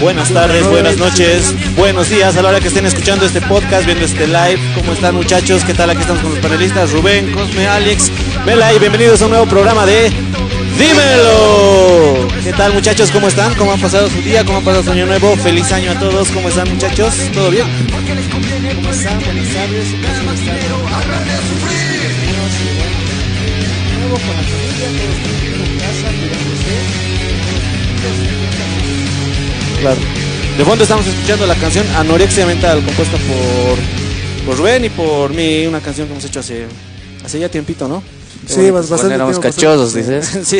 Buenas tardes, buenas noches, buenos días a la hora que estén escuchando este podcast, viendo este live. ¿Cómo están muchachos? ¿Qué tal? Aquí estamos con los panelistas Rubén, Cosme, Alex, Vela y bienvenidos a un nuevo programa de Dímelo. ¿Qué tal muchachos? ¿Cómo están? ¿Cómo han pasado su día? ¿Cómo ha pasado su año nuevo? Feliz año a todos. ¿Cómo están muchachos? ¿Todo bien? ¿Cómo están? Buenas tardes. Nuevo con la familia, todos tranquilos en casa, cuidándose. Claro. De fondo estamos escuchando la canción Anorexia Mental, compuesta por, por Rubén y por mí, una canción que hemos hecho hace, hace ya tiempito, ¿no? Sí, bastante Éramos cachosos, dices. sí.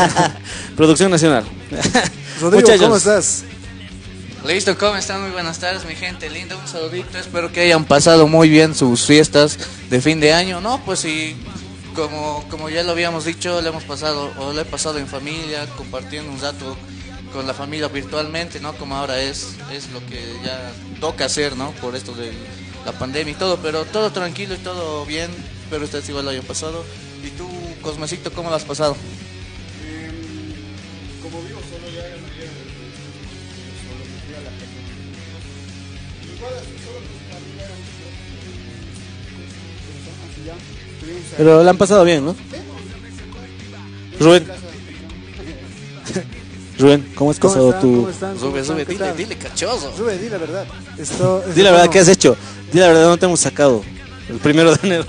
Producción nacional. Rodrigo, Muchachos. ¿cómo estás? Listo, ¿cómo están? Muy buenas tardes, mi gente linda. Un saludito. Espero que hayan pasado muy bien sus fiestas de fin de año. No, pues sí, como, como ya lo habíamos dicho, le hemos pasado, o lo he pasado en familia, compartiendo un rato con la familia virtualmente, ¿no? Como ahora es, es lo que ya toca hacer, ¿no? Por esto de la pandemia y todo, pero todo tranquilo y todo bien. Espero ustedes igual lo hayan pasado. ¿Y tú, Cosmecito, cómo lo has pasado? Como vivo solo ya Pero la han pasado bien, ¿no? Rubén. Rubén, ¿cómo has ¿Cómo pasado. ¿Cómo Sube, sube, ¿Qué dile, dile, cachoso. Sube, di la verdad. Esto, Di la verdad, ¿qué has hecho? Di la verdad, no te hemos sacado. El primero de enero.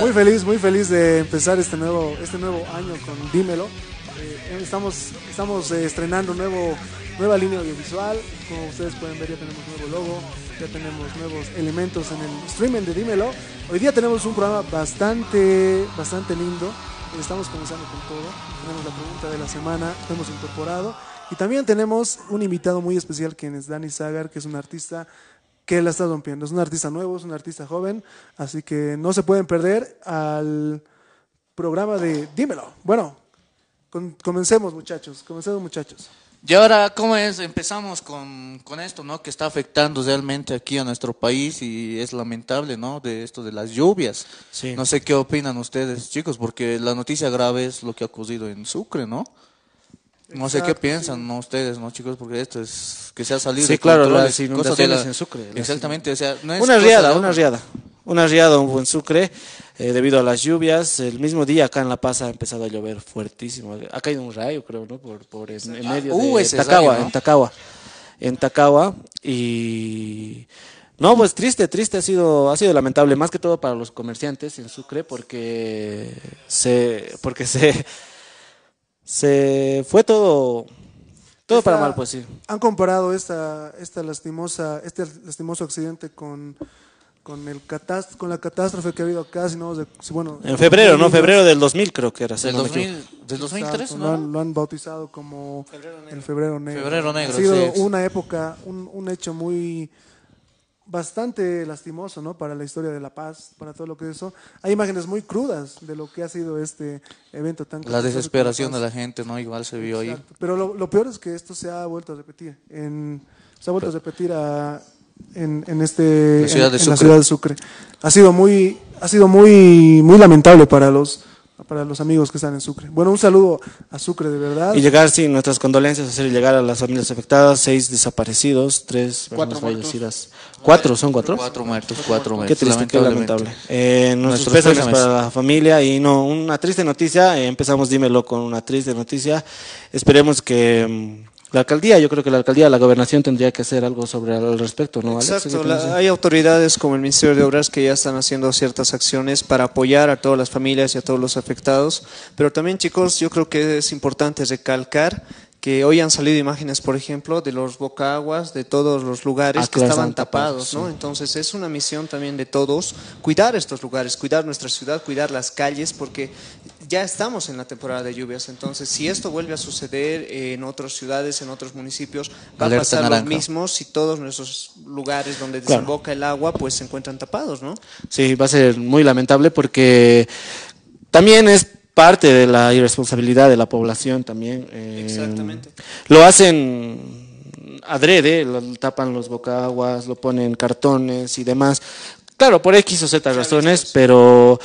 Muy feliz, muy feliz de empezar este nuevo, este nuevo año con Dímelo. Eh, estamos estamos eh, estrenando nuevo, nueva línea audiovisual. Como ustedes pueden ver, ya tenemos nuevo logo, ya tenemos nuevos elementos en el streaming de Dímelo. Hoy día tenemos un programa bastante, bastante lindo. Estamos comenzando con todo. Tenemos la pregunta de la semana, lo hemos incorporado. Y también tenemos un invitado muy especial, quien es Dani Zagar, que es un artista que la está rompiendo. Es un artista nuevo, es un artista joven, así que no se pueden perder al programa de Dímelo. Bueno, comencemos muchachos, comencemos muchachos. Y ahora, ¿cómo es? Empezamos con, con esto, ¿no? Que está afectando realmente aquí a nuestro país y es lamentable, ¿no? De esto de las lluvias. Sí. No sé qué opinan ustedes, chicos, porque la noticia grave es lo que ha ocurrido en Sucre, ¿no? No sé qué piensan, ¿no? Ustedes, ¿no, chicos? Porque esto es que se ha salido Sí, de claro, control, las inundaciones la- en Sucre, Exactamente, o sea, no es Una riada, de una riada. Un buen sucre, eh, debido a las lluvias. El mismo día acá en La Paz ha empezado a llover fuertísimo. Ha caído un rayo, creo, ¿no? Por, por en, en medio uh, de ese Tacagua, rayo, ¿no? en Tacagua. En Tacagua. Y... No, pues triste, triste ha sido, ha sido lamentable, más que todo para los comerciantes en Sucre, porque se, porque se, se fue todo, todo para mal, pues sí. Han comparado esta, esta lastimosa, este lastimoso accidente con, con, el catast con la catástrofe que ha habido acá, si no, de- si, bueno, En febrero, ¿no? Febrero del 2000 creo que era. Del, no me equivoco. 2000, del 2003, Exacto, ¿no? Lo han, lo han bautizado como el febrero negro. Febrero negro, Ha sido sí. una época, un, un hecho muy bastante lastimoso, ¿no? Para la historia de la paz, para todo lo que es eso. Hay imágenes muy crudas de lo que ha sido este evento tan La desesperación de la gente, ¿no? Igual se vio ahí. Pero lo, lo peor es que esto se ha vuelto a repetir. En, se ha vuelto a repetir a- en, en este La ciudad en- de en Sucre. la ciudad de Sucre. Ha sido muy ha sido muy muy lamentable para los para los amigos que están en Sucre. Bueno, un saludo a Sucre de verdad. Y llegar, sí, nuestras condolencias, hacer llegar a las familias afectadas, seis desaparecidos, tres personas fallecidas. Cuatro, ¿son cuatro? Cuatro muertos, cuatro Qué muertos. triste, qué lamentable. Eh, nuestros Nuestros pésames para la familia y no, una triste noticia. eh, empezamos, dímelo, con una triste noticia. Esperemos que mm, la alcaldía, yo creo que la alcaldía, la gobernación tendría que hacer algo sobre al respecto, ¿no? Alex? Exacto, hay autoridades como el Ministerio de Obras que ya están haciendo ciertas acciones para apoyar a todas las familias y a todos los afectados, pero también chicos, yo creo que es importante recalcar que hoy han salido imágenes, por ejemplo, de los bocaguas, de todos los lugares Ah, que estaban tapados, ¿no? sí. Entonces es una misión también de todos cuidar estos lugares, cuidar nuestra ciudad, cuidar las calles, porque ya estamos en la temporada de lluvias. Entonces, si esto vuelve a suceder en otras ciudades, en otros municipios, va Alerta a pasar naranja. lo mismo si todos nuestros lugares donde Claro. desemboca el agua pues se encuentran tapados, ¿no? Sí, va a ser muy lamentable porque también es parte de la irresponsabilidad de la población también. eh, Exactamente. Lo hacen adrede, lo tapan los bocaguas, lo ponen cartones y demás. Claro, por X o Z razones, pero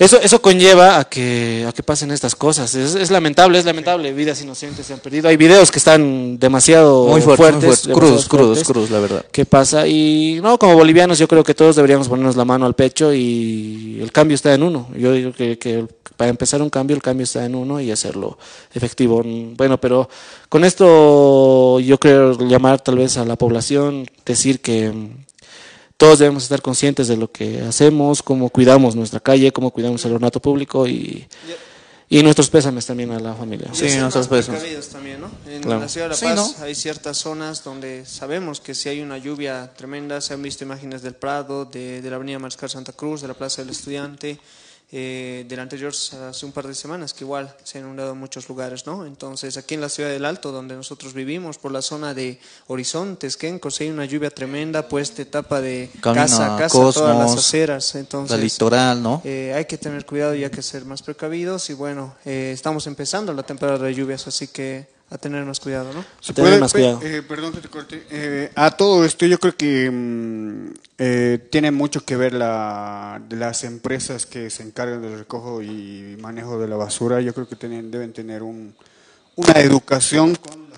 eso, eso conlleva a que, a que pasen estas cosas. Es, es lamentable, es lamentable. Vidas inocentes se han perdido. Hay videos que están demasiado Muy fuerte, fuertes. muy fuerte. Cruz, cruz, fuertes. cruz, la verdad. ¿Qué pasa? Y no, como bolivianos yo creo que todos deberíamos ponernos la mano al pecho y el cambio está en uno. Yo digo que, que para empezar un cambio, el cambio está en uno y hacerlo efectivo. Bueno, pero con esto yo creo llamar tal vez a la población, decir que todos debemos estar conscientes de lo que hacemos, cómo cuidamos nuestra calle, cómo cuidamos el ornato público y, y nuestros pésames también a la familia. Sí, Y pues, precavidos también, ¿no? En Claro. la ciudad de La Sí, Paz ¿no? hay ciertas zonas donde sabemos que si hay una lluvia tremenda, se han visto imágenes del Prado, de, de la avenida Mariscal Santa Cruz, de la Plaza del Estudiante, eh, del anterior hace un par de semanas, que igual se han inundado muchos lugares, ¿no? Entonces, aquí en la ciudad del Alto, donde nosotros vivimos, por la zona de Horizontes, Quenco, si hay una lluvia tremenda, pues te tapa de casa a casa todas las Cosmos, aceras. La Entonces, litoral, ¿no? eh, hay que tener cuidado y hay que ser más precavidos y bueno, eh, estamos empezando la temporada de lluvias, así que a tener más cuidado, ¿no? A tener más pe- cuidado. eh, perdón que te corte. Eh, a todo esto yo creo que mm, eh, tiene mucho que ver la, de las empresas que se encargan del recojo y manejo de la basura. Yo creo que tienen, deben tener un, una educación con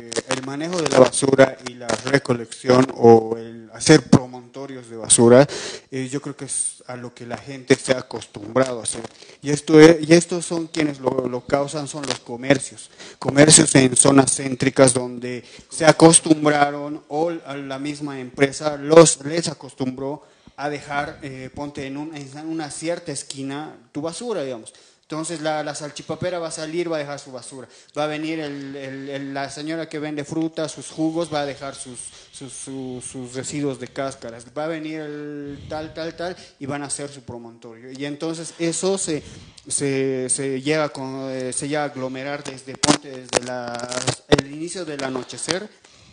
porque el manejo de la basura y la recolección o el hacer promontorios de basura, eh, yo creo que es a lo que la gente se ha acostumbrado a hacer. Y, esto es- y estos son quienes lo, lo causan, son los comercios. Comercios en zonas céntricas donde se acostumbraron o la misma empresa los, les acostumbró a dejar, eh, ponte en una cierta esquina tu basura, digamos. Entonces la, la salchipapera va a salir, va a dejar su basura. Va a venir el- el- la señora que vende fruta, sus jugos, va a dejar sus, sus, sus- residuos de cáscaras. Va a venir el tal, tal, tal y van a hacer su promontorio. Y entonces eso se, se, se llega, con, eh, se llega a aglomerar desde, desde las- el inicio del anochecer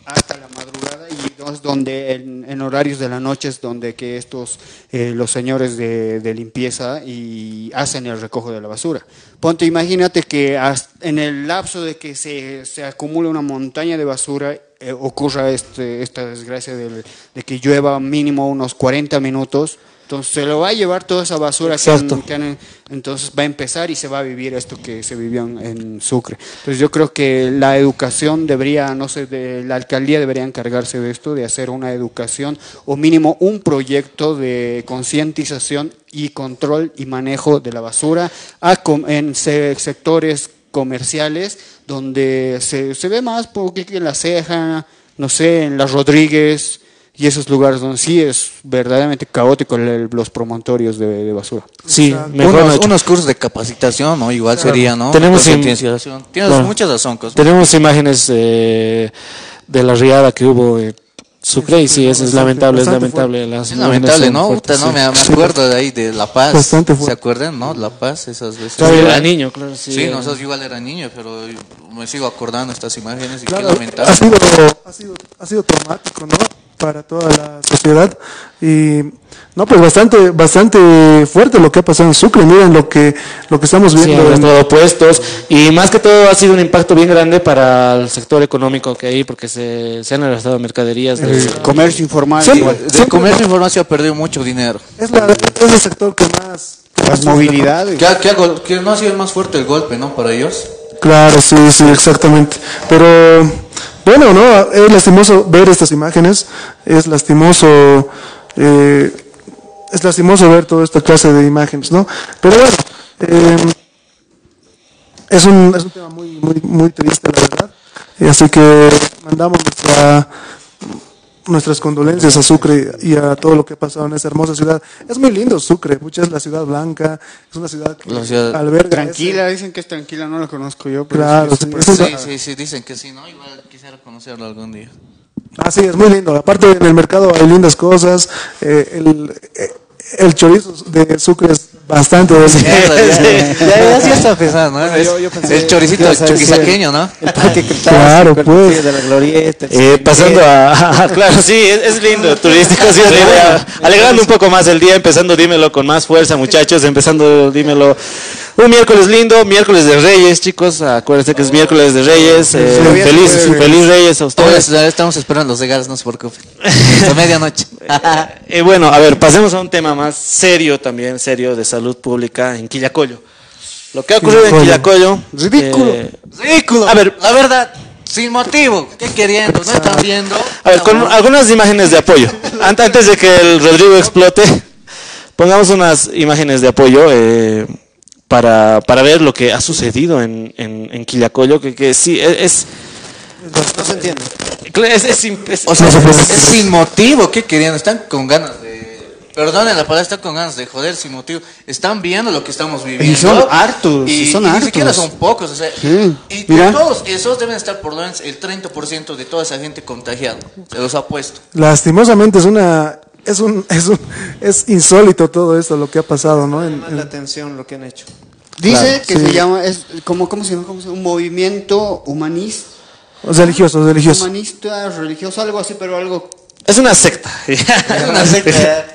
hasta la madrugada y dos donde en, en horarios de la noche es donde que estos eh, los señores de, de limpieza y hacen el recojo de la basura. Ponte, imagínate que en el lapso de que se, se acumula una montaña de basura eh, ocurra este, esta desgracia de que llueva mínimo unos 40 minutos. Entonces se lo va a llevar toda esa basura que han- Exacto. que han- entonces va a empezar y se va a vivir esto que se vivió en, en Sucre. Entonces yo creo que la educación debería, no sé, de, la alcaldía debería encargarse de esto, de hacer una educación o mínimo un proyecto de concientización y control y manejo de la basura a com- en se- sectores comerciales donde se, se ve más porque en la ceja, no sé, en las Rodríguez y esos lugares donde sí es verdaderamente caótico el- los promontorios de, de basura. Sí, mejor no unos, unos cursos de capacitación, ¿no? Igual sería, ¿no? Tenemos Concientización. Tienes Claro. mucha razón, Cosmo. Tenemos imágenes eh, de la riada que hubo en Sucre y sí, eso es lamentable, es lamentable. Las Es lamentable, ¿no? fuertes, no sí. me, me acuerdo de ahí de La Paz. Bastante ¿Se fuerte. acuerdan, no? La Paz, esas veces. Claro, yo era niño, claro, sí. Sí, nosotros igual era niño, pero me sigo acordando estas imágenes y Claro, qué lamentable. ha sido, ha sido, ha sido traumático, ¿no? Para toda la sociedad. Y, no, pues bastante, bastante fuerte lo que ha pasado en Sucre. Miren lo que, lo que estamos Sí, viendo. han en- estado puestos y más que todo ha sido un impacto bien grande para el sector económico que hay porque se, se han arrestado mercaderías de, El comercio informal, Siempre- igual. De siempre- comercio informal se ha perdido mucho dinero. es, la, es el sector que más. que las movilidades. ¿Qué, ha- qué hago? ¿Que no ha sido el más fuerte el golpe, ¿no? Para ellos. Claro, sí, sí, exactamente. Pero bueno, no, es lastimoso ver estas imágenes, es lastimoso, eh, es lastimoso ver toda esta clase de imágenes, ¿no? Pero bueno, eh, es un, es un tema muy, muy, muy triste, la verdad. Así que mandamos nuestra, nuestras condolencias a Sucre y a todo lo que ha pasado en esa hermosa ciudad. Es muy lindo Sucre, mucha es la ciudad blanca, es una ciudad que La ciudad alberga Tranquila, dicen que es tranquila, no la conozco yo. Pero Claro, sí, sí, Sí, sí, sí, dicen que sí, ¿no? Igual quisiera conocerlo algún día. Ah, sí, es muy lindo. Aparte, en el mercado hay lindas cosas. eh, el, eh, el chorizo de Sucre es bastante Mierda, delicioso. ya, sí está pesado, ¿no? Bueno, Es- yo- yo pensé el choricito chuquisaqueño, ¿no? El parque Claro, el pues. De la glorieta. Eh, pasando a, claro, sí, es, es lindo, turístico, sí es la idea. Alegrando un poco más el día, empezando dímelo con más fuerza, muchachos, empezando dímelo Un miércoles lindo, miércoles de Reyes, chicos. Acuérdense que es miércoles de Reyes. eh, feliz, feliz Reyes a Todavía ustedes. estamos esperando los regalos, no se preocupen. Hasta medianoche. Eh, bueno, a ver, pasemos a un tema más serio también, serio de salud pública en Quillacollo. Lo que ha ocurrido en Quillacollo. Ridículo. eh, Ridículo. A ver. la verdad, sin motivo. ¿Qué queriendo? ¿No están viendo? A ver, con algunas imágenes de apoyo. Ant- Antes de que el Rodrigo explote, pongamos unas imágenes de apoyo eh, para, para ver lo que ha sucedido en, en, en Quillacollo, que, que sí, e, es... No se entiende. es, es, es- O sea, es sin motivo. ¿Qué queriendo? Están con ganas de. Perdonen la palabra, están con ganas de joder sin motivo. Están viendo lo que estamos viviendo. Y son hartos, Y, y son y Ni hartos. siquiera son pocos. O sea, Sí, Y mira. todos esos deben estar por lo menos el 30% de toda esa gente contagiada. Se los ha puesto. Lastimosamente es una es un es un es insólito todo esto lo que ha pasado, ¿no? En- Llama la en- atención lo que han hecho. Dice Claro, que sí. se llama, es como, ¿cómo se llama? ¿Cómo se llama? Un movimiento humanista, religiosos, religiosos. humanista, religioso, algo así, pero algo... es una secta. Es una secta.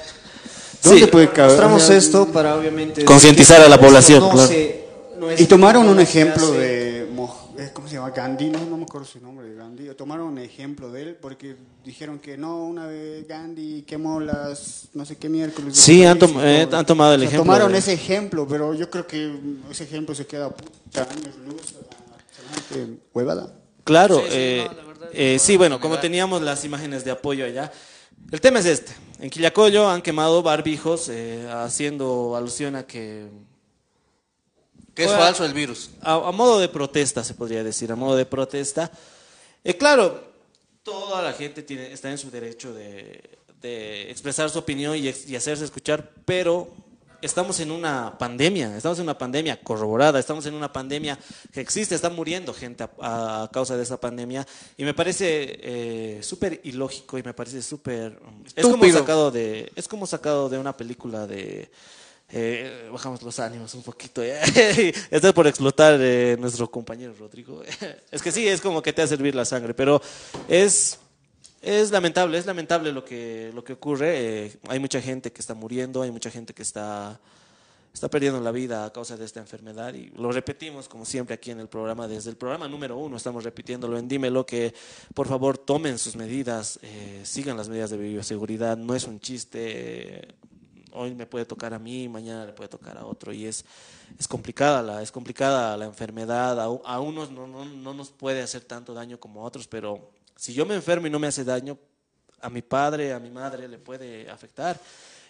¿Dónde Sí, puede caber? Mostramos O sea, esto para obviamente... Concientizar a la población, no claro. se- no es Y tomaron un ejemplo de, ¿cómo se llama? Gandhi, no, no me acuerdo su nombre, de Gandhi. Tomaron ejemplo de él porque dijeron que no, una vez Gandhi quemó las, no sé qué miércoles. Sí, han tom- y eh, han tomado el O sea, ejemplo Tomaron de- ese ejemplo, pero yo creo que ese ejemplo se queda puta años luz a la gente huevada. Claro, eh, eh, sí, bueno, como teníamos las imágenes de apoyo allá, el tema es este. En Quillacollo han quemado barbijos eh, haciendo alusión a que... Que es falso el virus. A, a modo de protesta, se podría decir, a modo de protesta. Eh, claro, toda la gente tiene, está en su derecho de, de expresar su opinión y, hacerse escuchar, pero estamos en una pandemia, estamos en una pandemia corroborada, estamos en una pandemia que existe, está muriendo gente a, a causa de esa pandemia y me parece eh, súper ilógico y me parece súper... Es como sacado de, es como sacado de una película de... eh, bajamos los ánimos un poquito. ¿eh? Esto es por explotar eh, nuestro compañero Rodrigo. es que sí, es como que te hace hervir la sangre, pero es, es lamentable, es lamentable lo que, lo que ocurre. eh, hay mucha gente que está muriendo, hay mucha gente que está, está perdiendo la vida a causa de esta enfermedad y lo repetimos como siempre aquí en el programa, desde el programa número uno estamos repitiéndolo en Dímelo que por favor tomen sus medidas, eh, sigan las medidas de bioseguridad, no es un chiste hoy me puede tocar a mí, mañana le puede tocar a otro y es, es complicada la, es complicada la enfermedad, a, a unos no, no, no nos puede hacer tanto daño como a otros, pero si yo me enfermo y no me hace daño, a mi padre, a mi madre le puede afectar.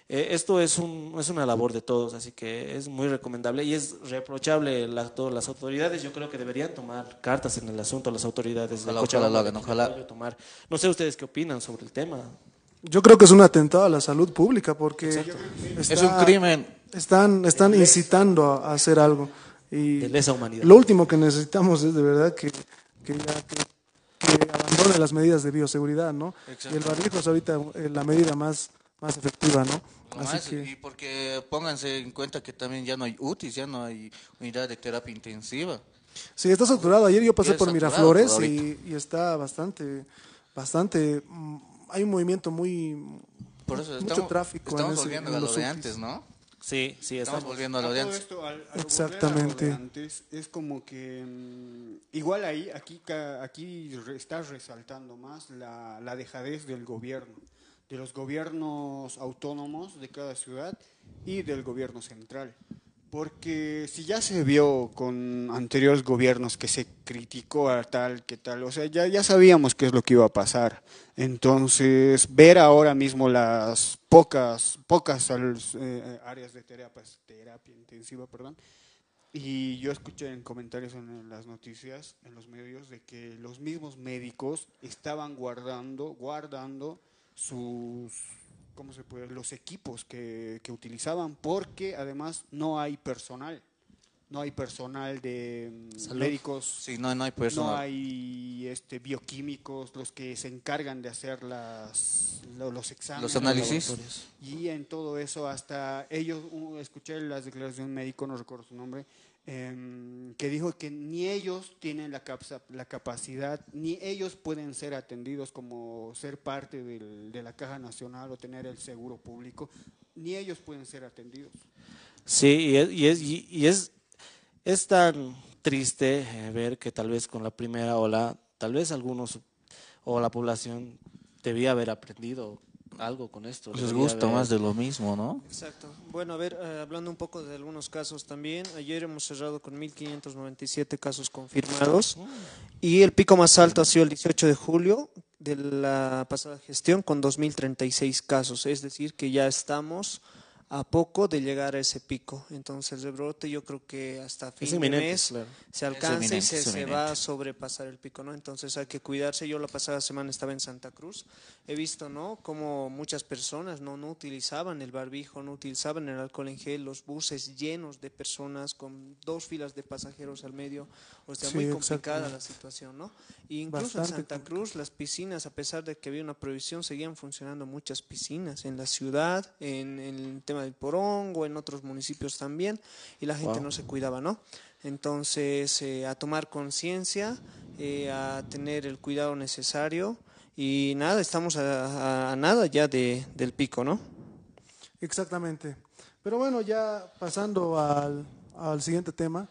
Eh, esto es, un, es una labor de todos, así que es muy recomendable y es reprochable la, todas las autoridades. Yo creo que deberían tomar cartas en el asunto, las autoridades de Ojalá, Cochabamba, ojalá de ojalá. Tomar. No sé ustedes qué opinan sobre el tema. Yo creo que es un atentado a la salud pública porque Es un crimen. Están, están incitando a, a hacer algo. Y De lesa humanidad. lo último que necesitamos es de verdad que, que, ya- que- que abandone las medidas de bioseguridad, ¿no? Y el barbijo es ahorita eh, la medida más, más efectiva, ¿no? Que Y porque pónganse en cuenta que también ya no hay UTIs, ya no hay unidad de terapia intensiva. sí, está saturado. Ayer yo pasé por Miraflores por y, y está bastante, bastante, mm, hay un movimiento muy, Por eso mucho estamos, tráfico. en estamos ese- volviendo en a lo los de antes, ¿no? Sí, sí, Estamos estamos. volviendo a lo de todo antes. esto, al- al volver a lo de Exactamente. antes, es como que mm, igual ahí, aquí, ca- aquí re- está resaltando más la, la dejadez del gobierno, de los gobiernos autónomos de cada ciudad y del gobierno central. Porque si ya se vio con anteriores gobiernos que se criticó a tal que tal, o sea, ya, ya sabíamos qué es lo que iba a pasar. Entonces, ver ahora mismo las pocas, pocas eh, áreas de terapia, terapia intensiva, perdón, y yo escuché en comentarios en las noticias, en los medios, de que los mismos médicos estaban guardando, guardando sus, ¿cómo se puede? Los equipos que, que utilizaban, porque además no hay personal, no hay personal de mm, médicos, Sí, no, no hay no personal. hay este bioquímicos, los que se encargan de hacer las, lo- los exámenes, Los análisis. y en todo eso, hasta ellos, uh, escuché las declaraciones de un médico, no recuerdo su nombre, em, que dijo que ni ellos tienen la, la capacidad, ni ellos pueden ser atendidos como ser parte del- de la Caja Nacional o tener el seguro público, ni ellos pueden ser atendidos. Sí, y es, y es, y es, es tan triste eh, ver que tal vez con la primera ola, tal vez algunos o la población debía haber aprendido algo con esto. Les gusta haber- más de lo mismo, ¿no? Exacto. Bueno, a ver, eh, hablando un poco de algunos casos también, ayer hemos cerrado con 1.597 casos confirmados y el pico más alto ha sido el 18 de julio de la pasada gestión con 2.036 casos, es decir, que ya estamos a poco de llegar a ese pico. Entonces, el rebrote yo creo que hasta fin de mes claro. se alcanza y se, se va a sobrepasar el pico, ¿no? Entonces hay que cuidarse. Yo la pasada semana estaba en Santa Cruz, he visto, ¿no? Como muchas personas no, no utilizaban el barbijo, no utilizaban el alcohol en gel, los buses llenos de personas con dos filas de pasajeros al medio, o sea, Sí, muy complicada la situación, ¿no? Y incluso Bastante en Santa Cruz las piscinas, a pesar de que había una prohibición, seguían funcionando muchas piscinas en la ciudad, en, en el tema del Porongo, en otros municipios también, y la gente Wow. no se cuidaba, ¿no? Entonces, eh, a tomar conciencia, eh, a tener el cuidado necesario, y nada, estamos a, a- a nada ya de, del pico, ¿no? Exactamente. Pero bueno, ya pasando al, al siguiente tema.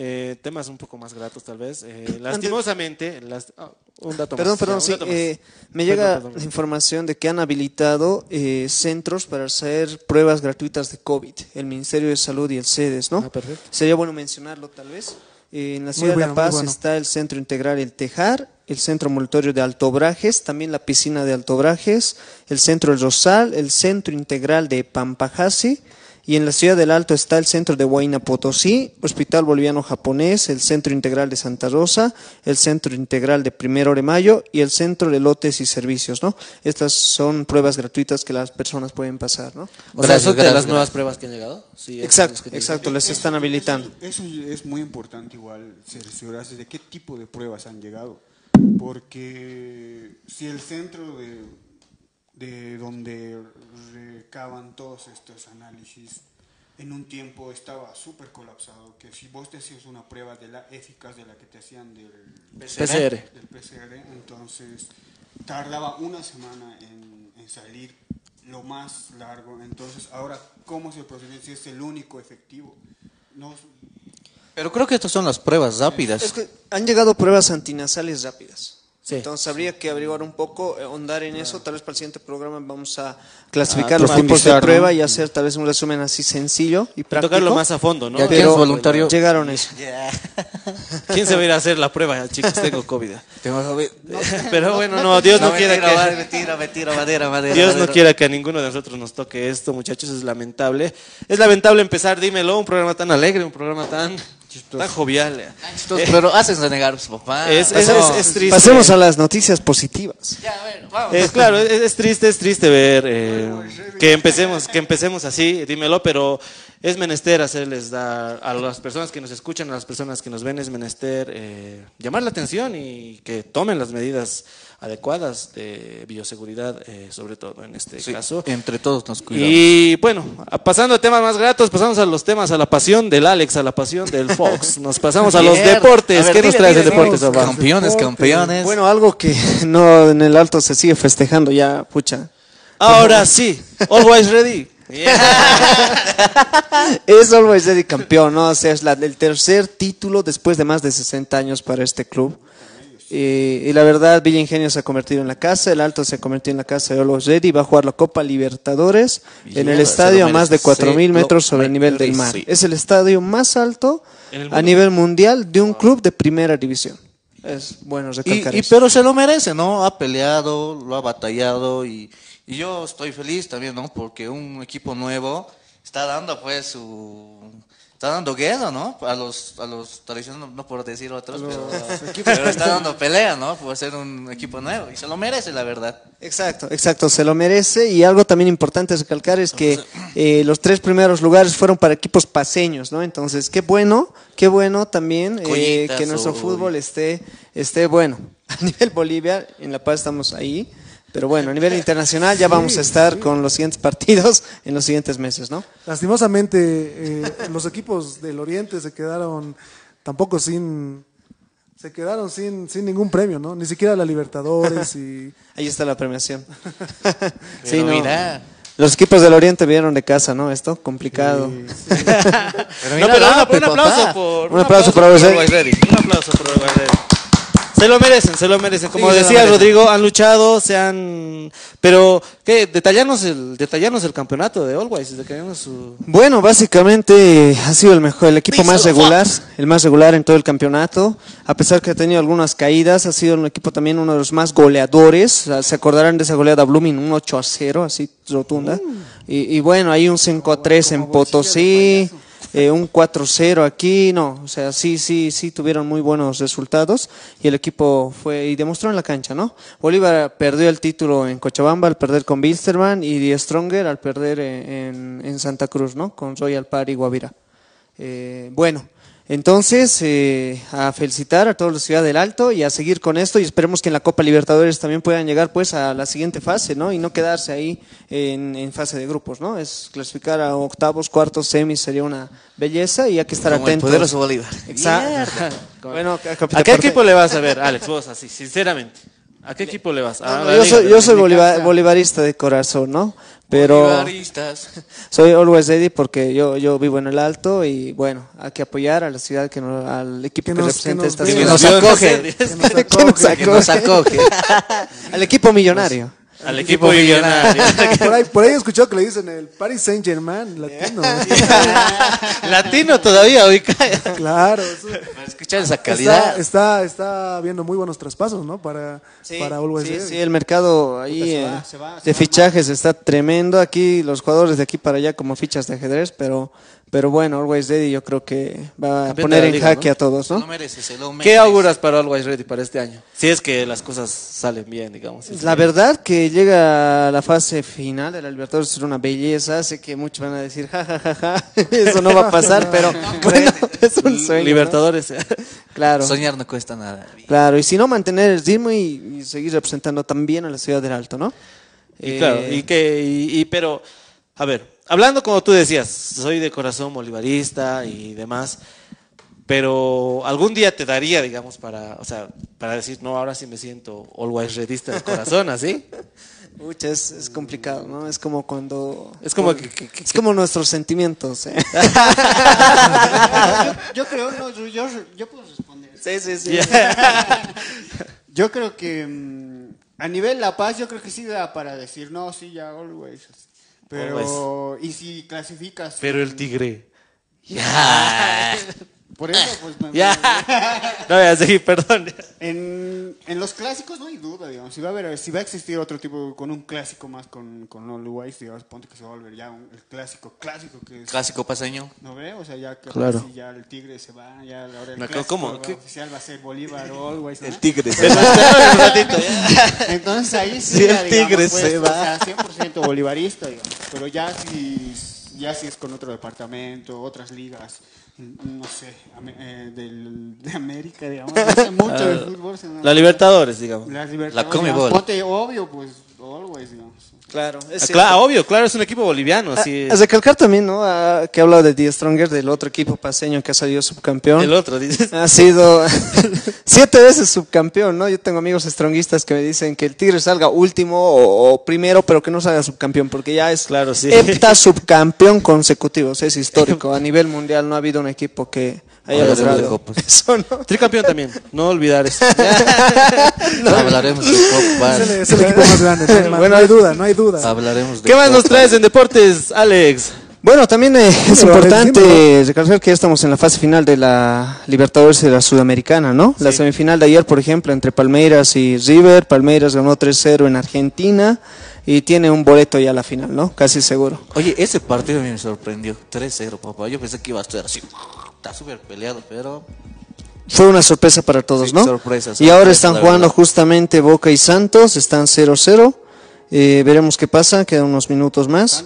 Eh, temas un poco más gratos tal vez. Eh, lastimosamente, las- ah, un dato Perdón, más, perdón, ya, sí, dato más. eh, me llega perdón. la información de que han habilitado eh, centros para hacer pruebas gratuitas de COVID, el Ministerio de Salud y el CEDES, ¿no? Ah, perfecto. Sería bueno mencionarlo tal vez. Eh, en la ciudad bueno, de La Paz bueno. está el Centro Integral El Tejar, el Centro Ambulatorio de Altobrajes, también la piscina de Altobrajes, el Centro El Rosal, el Centro Integral de Pampajasi, y en la ciudad del Alto está el Centro de Huayna Potosí, Hospital Boliviano Japonés, el Centro Integral de Santa Rosa, el Centro Integral de Primero de Mayo y el Centro de Lotes y Servicios, ¿no? Estas son pruebas gratuitas que las personas pueden pasar, ¿no? O sea, Gracias, son de las nuevas gracias. pruebas que han llegado. Sí, Exacto, exacto, les están habilitando. Eso, eso es muy importante igual cerciorarse de qué tipo de pruebas han llegado. Porque si el centro de, de donde recaban todos estos análisis en un tiempo estaba súper colapsado, que si vos te hacías una prueba de la eficaz de la que te hacían del PCR. del PCR, entonces tardaba una semana en, en salir lo más largo. Entonces, ahora, ¿cómo es el procedimiento si es el único efectivo? No, Pero creo que estas son las pruebas rápidas. Es que han llegado pruebas antinasales rápidas. Sí. Entonces habría que averiguar un poco, eh, ahondar en eso. Tal vez para el siguiente programa vamos a clasificar los tipos de ¿no? prueba y hacer tal vez un resumen así sencillo y práctico. tocarlo más a fondo, ¿no? Ya Pero voluntario. Llegaron eso. ¿Quién se va a ir a hacer la prueba, chicos? Tengo COVID. Tengo COVID. Pero bueno, no, Dios no, quiera mentira, que... Mentira, mentira, madera, madera. Dios no quiera que a ninguno de nosotros nos toque esto, muchachos, es lamentable. Es lamentable empezar, dímelo, un programa tan alegre, un programa tan, tan jovial. Entonces, Pero hacen renegar a su papá. Es, es, No. es- es triste. Pasemos a las noticias positivas. Ya, vamos. Es claro, es, es triste, es triste ver eh, que empecemos, que empecemos así, dímelo, pero es menester hacerles dar a las personas que nos escuchan, a las personas que nos ven, es menester eh, llamar la atención y que tomen las medidas adecuadas de bioseguridad, eh, sobre todo en este Sí, caso. entre todos nos cuidamos. Y bueno, pasando a temas más gratos, pasamos a los temas, a la pasión del Alex, a la pasión del Fox. Nos pasamos a los deportes. A ver, ¿Qué nos traes de deportes? Campeones, Deportes. campeones. Bueno, algo que no en el alto se sigue festejando ya, pucha. Ahora sí, always ready. Es Always Ready campeón, ¿no? O sea, es la, el tercer título después de más de 60 años para este club. Eh, y la verdad, Villa Ingenio se ha convertido en la casa, el Alto se ha convertido en la casa de Always Ready, va a jugar la Copa Libertadores en el estadio a más de merece, 4.000 se metros sobre el nivel del mar. Es el estadio más alto a nivel mundial de un club de primera división. Es bueno Y, recalcar y eso. pero se lo merece, ¿no? Ha peleado, lo ha batallado y, y yo estoy feliz también, ¿no? Porque un equipo nuevo está dando pues su está dando guerra, ¿no? A los a los tradicionales no, no por decir otros, pero, pero está dando pelea, ¿no? Por ser un equipo nuevo y se lo merece, la verdad. Exacto, exacto, se lo merece y algo también importante recalcar es que eh, los tres primeros lugares fueron para equipos paseños, ¿no? Entonces, qué bueno, qué bueno también eh, que nuestro fútbol esté, esté bueno. A nivel Bolivia, en La Paz estamos ahí, pero bueno, a nivel internacional ya vamos a estar con los siguientes partidos en los siguientes meses, ¿no? Lastimosamente, eh, los equipos del Oriente se quedaron tampoco sin. Se quedaron sin, sin ningún premio, ¿no? Ni siquiera la Libertadores y. Ahí está la premiación. Pero no. mira, Los equipos del Oriente vieron de casa, ¿no? Esto, complicado. No, pero un, un aplauso por Un aplauso por. Un aplauso por. Se lo merecen, se lo merecen. Como Sí, decía merecen. Rodrigo, han luchado, se han... Pero, ¿qué? Detallarnos el, detallarnos el campeonato de Always, detallarnos su... Bueno, básicamente ha sido el mejor, el equipo más regular, el más regular en todo el campeonato. A pesar que ha tenido algunas caídas, ha sido un equipo también uno de los más goleadores. Se acordarán de esa goleada Blooming, un 8 a 0, así rotunda. Y, y bueno, hay un 5 a 3 en Potosí, eh, un 4 0 aquí. No, o sea, sí, sí, sí tuvieron muy buenos resultados. Y el equipo fue y demostró en la cancha, ¿no? Bolívar perdió el título en Cochabamba al perder con Bilsterman y Die Stronger al perder eh, en, en Santa Cruz, ¿no? Con Royal Party y Guavira. Eh, bueno, entonces eh, a felicitar a todos los Ciudad del Alto y a seguir con esto y esperemos que en la Copa Libertadores también puedan llegar pues a la siguiente fase, ¿no? Y no quedarse ahí en, en fase de grupos, ¿no? Es clasificar a octavos, cuartos, semis sería una belleza y hay que estar Como el atentos. poderoso Bolívar. Exacto. bueno, ¿A qué equipo le vas a ver, Alex? Vos así, sinceramente. ¿A qué equipo le vas? A la yo soy, yo soy bolivar- bolivarista de corazón, ¿no? Pero Bolivaristas. soy always ready porque yo, yo vivo en el Alto y bueno, hay que apoyar a la ciudad, que nos- al equipo Que que, nos- representa que esta Que ciudad. nos vio en acoge. series. Que nos Que nos acoge. Que nos acoge. al equipo millonario. Al equipo millonario. Por ahí, por ahí he escuchado que le dicen el Paris Saint Germain latino. Latino todavía, ubica. claro. eso- Para escuchar esa calidad. Está, está, está viendo muy buenos traspasos, ¿no? Para, para Always sí, sí, el mercado ahí se eh, va, se va, se de va fichajes está tremendo. Aquí los jugadores de aquí para allá como fichas de ajedrez, pero pero bueno, Always Ready yo creo que va a poner en liga, jaque ¿no? a todos, lo ¿no? lo merece. ¿Qué auguras para Always Ready para este año? Si es que las cosas salen bien, digamos. si La verdad que llega a la fase final de la Libertadores es una belleza, sé que muchos van a decir ja ja ja ja, eso no va a pasar, pero bueno, es un sueño. ¿no? Libertadores. Claro. Soñar no cuesta nada. Claro, y si no mantener el ritmo y, y seguir representando también a la ciudad del Alto, ¿no? Y Eh, claro, y que, y, y- pero, a ver, hablando como tú decías, soy de corazón bolivarista y demás, pero algún día te daría, digamos, para, o sea, para decir, no, ahora sí me siento always redista de corazón, ¿así? Pucha, es, es complicado, ¿no? Es como cuando... Es como que, que- que- Es como nuestros sentimientos. ¿eh? Yo creo, no, yo, yo, yo puedo responder. Sí, sí, sí. Yo creo que mm, a nivel La Paz, yo creo que sí da para decir, no, sí, ya, always. Pero, y si clasificas. pero el tigre. Por eso, pues. Ya. No voy a seguir, perdón. En, en los clásicos no hay duda, digamos. Si va a haber, si va a existir otro tipo, con un clásico más con, con Always, digamos, ponte que se va a volver ya un- el clásico, clásico que es. Clásico paseño. ¿No ve? O sea, ya que Claro. si ya el Tigre se va, ya ahora el No, clásico ¿cómo? va- oficial va a ser Bolívar o Always. ¿no? tigre. un ratito, ya. Entonces ahí sí, Si el ya, digamos, Tigre pues, se o va. sea, 100% bolivarista, digamos. Pero ya si, ya si es con otro departamento, otras ligas, no sé, eh, del, de América, digamos, no sé mucho de fútbol. sino- La Libertadores, digamos. Las Libertadores, La Ponte obvio, pues, digamos. Claro, es Ah, claro, obvio, claro, es un equipo boliviano. Así A recalcar también, ¿no? A- que ha hablado de Die Stronger, del otro equipo paseño que ha salido subcampeón. el otro, dices. Ha sido siete veces subcampeón, ¿no? Yo tengo amigos stronguistas que me dicen que el Tigre salga último o, o primero, pero que no salga subcampeón, porque ya es Claro, sí. hepta subcampeón consecutivo, o sea, es histórico. A nivel mundial no ha habido un equipo que Hablaremos de copas. eso, ¿no? Tricampeón también, no olvidar eso. Hablaremos de copas. Es el, es el equipo más grande. Bueno, no hay duda, no hay duda. Hablaremos de ¿Qué más nos traes en deportes, Alex? Bueno, también eh, es importante recalcar que ya estamos en la fase final de la Libertadores de la Sudamericana, ¿no? La semifinal de ayer, por ejemplo, entre Palmeiras y River. Palmeiras ganó 3-0 en Argentina y tiene un boleto ya a la final, ¿no? Casi seguro. Oye, ese partido a mí me sorprendió. 3-0, papá. Yo pensé que iba a estar así. Está súper peleado, pero. Fue una sorpresa para todos, Sí, ¿no? sorpresa, y ahora están jugando verdad. justamente Boca y Santos, están 0-0. Eh, veremos qué pasa, quedan unos minutos más.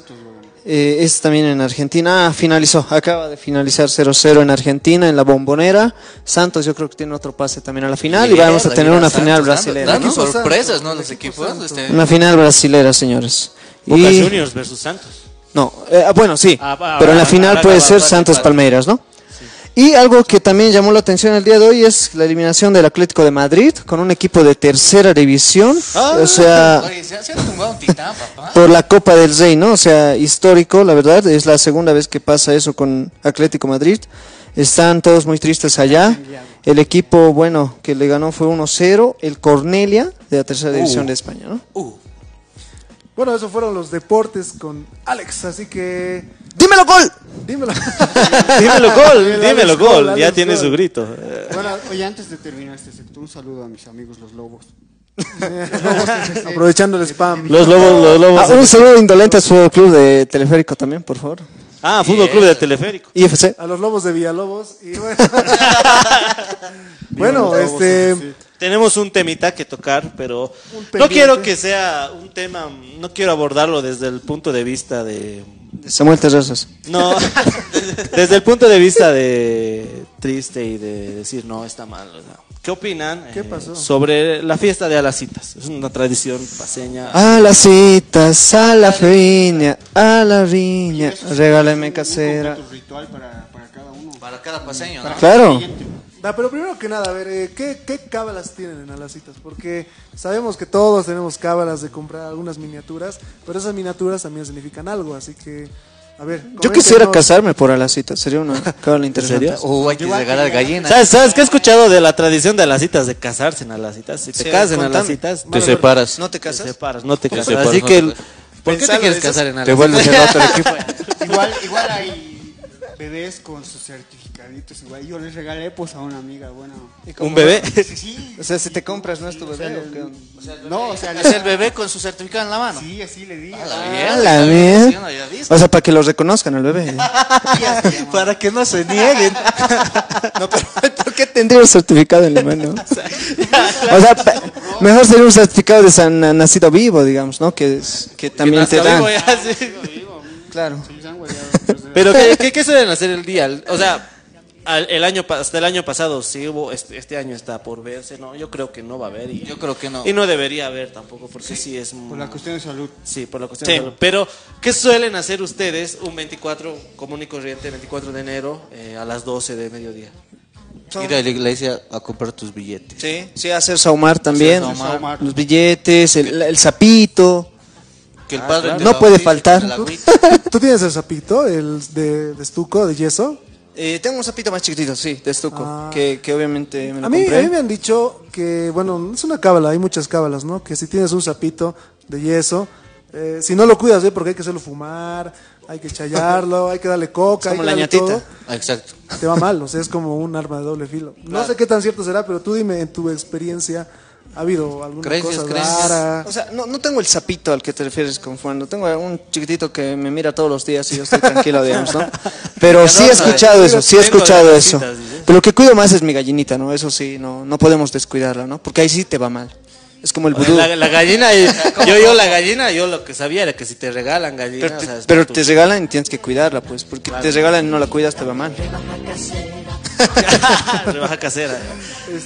Eh, es también en Argentina. Ah, finalizó, acaba de finalizar 0-0 en Argentina, en la bombonera. Santos yo creo que tiene otro pase también a la final y vamos a tener una final Santos, brasilera. Dando, ¿no? sorpresas, ¿no? Los equipo equipos. Este, Una final brasilera, señores. Boca Y- Juniors versus Santos. No, eh, bueno, sí, Ah, ah, pero en la ah, final ah, puede ah, ser ah, Santos ah, Palmeiras, ¿no? Y algo que también llamó la atención el día de hoy es la eliminación del Atlético de Madrid con un equipo de tercera división. o sea, Oye, se, se ha tumbado un titán, papá. por la Copa del Rey, ¿no? O sea, histórico, la verdad, es la segunda vez que pasa eso con Atlético Madrid. Están todos muy tristes allá. El equipo, bueno, que le ganó fue 1-0, el Cornelia de la tercera división de España, ¿no? Bueno, esos fueron los deportes con Alex, así que ¡Dímelo, gol! dímelo. Dímelo gol, El dímelo gol, ya Alex tiene su grito. Bueno, oye, antes de terminar este sector, un saludo a mis amigos los lobos. Aprovechando el spam. Los lobos, los lobos. Ah, un saludo indolente al Fútbol Club de Teleférico también, por favor. Ah, Fútbol Club de Teleférico. IFC. A los lobos de Villalobos. Y bueno, bueno este. Tenemos un temita que tocar, pero no quiero que sea un tema, no quiero abordarlo desde el punto de vista de... Samuel Terrazas. No, desde el punto de vista de triste y de decir, no, está mal. o sea, ¿Qué opinan ¿Qué eh, pasó? sobre la fiesta de Alacitas? Es una tradición paseña. A las citas, a la viña, a la viña, regálame casera. Un ritual para, para cada uno. Para cada paseño, ¿no? Claro. Ah, pero primero que nada, a ver, eh, ¿qué, ¿qué cábalas tienen en Alacitas? Porque sabemos que todos tenemos cábalas de comprar algunas miniaturas, pero esas miniaturas también significan algo, así que, a ver. Yo quisiera casarme por a las citas, sería una cábala interesante. O hay que regalar gallinas. ¿Sabes, ¿Sabes qué he escuchado de la tradición de Alacitas? De casarse en Alacitas. Si te Sí, casas en. Alacitas, Te separas. ¿No te te casas? separas, no te casas. separas, Así no que, te el-. ¿por qué te quieres casar en Te Alacitas? vuelves el otro equipo. Igual, igual hay bebés con sus certificaditos. Igual yo les regalé pues a una amiga, bueno. ¿Un bebé? Sí, sí. O sea, si te compras, no es tu bebé. No, o sea, Es el bebé con su certificado en la mano. Sí, así le di. A la Ah, mierda, la mierda. O sea, para que lo reconozcan al bebé. Para que no se nieguen. No, pero ¿por qué tendría un certificado en la mano? O sea, pa- mejor sería un certificado de san- nacido vivo, digamos, ¿no? Que, también te dan. vivo ya, sí. Claro. Pero ¿qué, qué, qué suelen hacer el día? O sea, al- el año hasta el año pasado sí hubo, este, este año está por verse, no, yo creo que no va a haber y Yo creo que no. y no debería haber tampoco porque sí, es Por la cuestión de salud. sí por la cuestión Sí. de salud. Pero ¿qué suelen hacer ustedes un 24 común y corriente 24 de enero eh, a las 12 de mediodía? Ir a la iglesia a comprar tus billetes. Sí, sí, hacer saumar también. Hacer saumar. Los billetes, el, el sapito. Que el padre te No puede faltar. agüita. ¿Tú tienes el sapito, el de, de estuco, de yeso? Eh, tengo un sapito más chiquitito, sí, de estuco, Ah. que, que obviamente me lo A mí, compré. a mí me han dicho que, bueno, es una cábala, hay muchas cábalas, ¿no? Que si tienes un sapito de yeso, eh, si no lo cuidas, ¿eh? Porque hay que hacerlo fumar, hay que chayarlo, hay que darle coca, hay como que la darle todo. Exacto. Te va mal, o sea, es como un arma de doble filo. No sé qué tan cierto será, pero tú dime en tu experiencia, ¿ha habido alguna Creencias, cosa rara? O sea, no, no tengo el sapito al que te refieres con Fernando. Tengo un chiquitito que me mira todos los días y yo estoy tranquilo, digamos, ¿no? Pero sí he escuchado eso, sí he escuchado eso. Pero lo que cuido más es mi gallinita, ¿no? Eso sí, no, no podemos descuidarla, ¿no? Porque ahí sí te va mal. Es como el vudú. La, la gallina, y- yo, yo la gallina, yo lo que sabía era que si te regalan gallina, Pero, o te, sea, es pero por tu- te regalan y tienes que cuidarla, pues. Porque te regalan y no la cuidas, te va mal. Rebaja casera.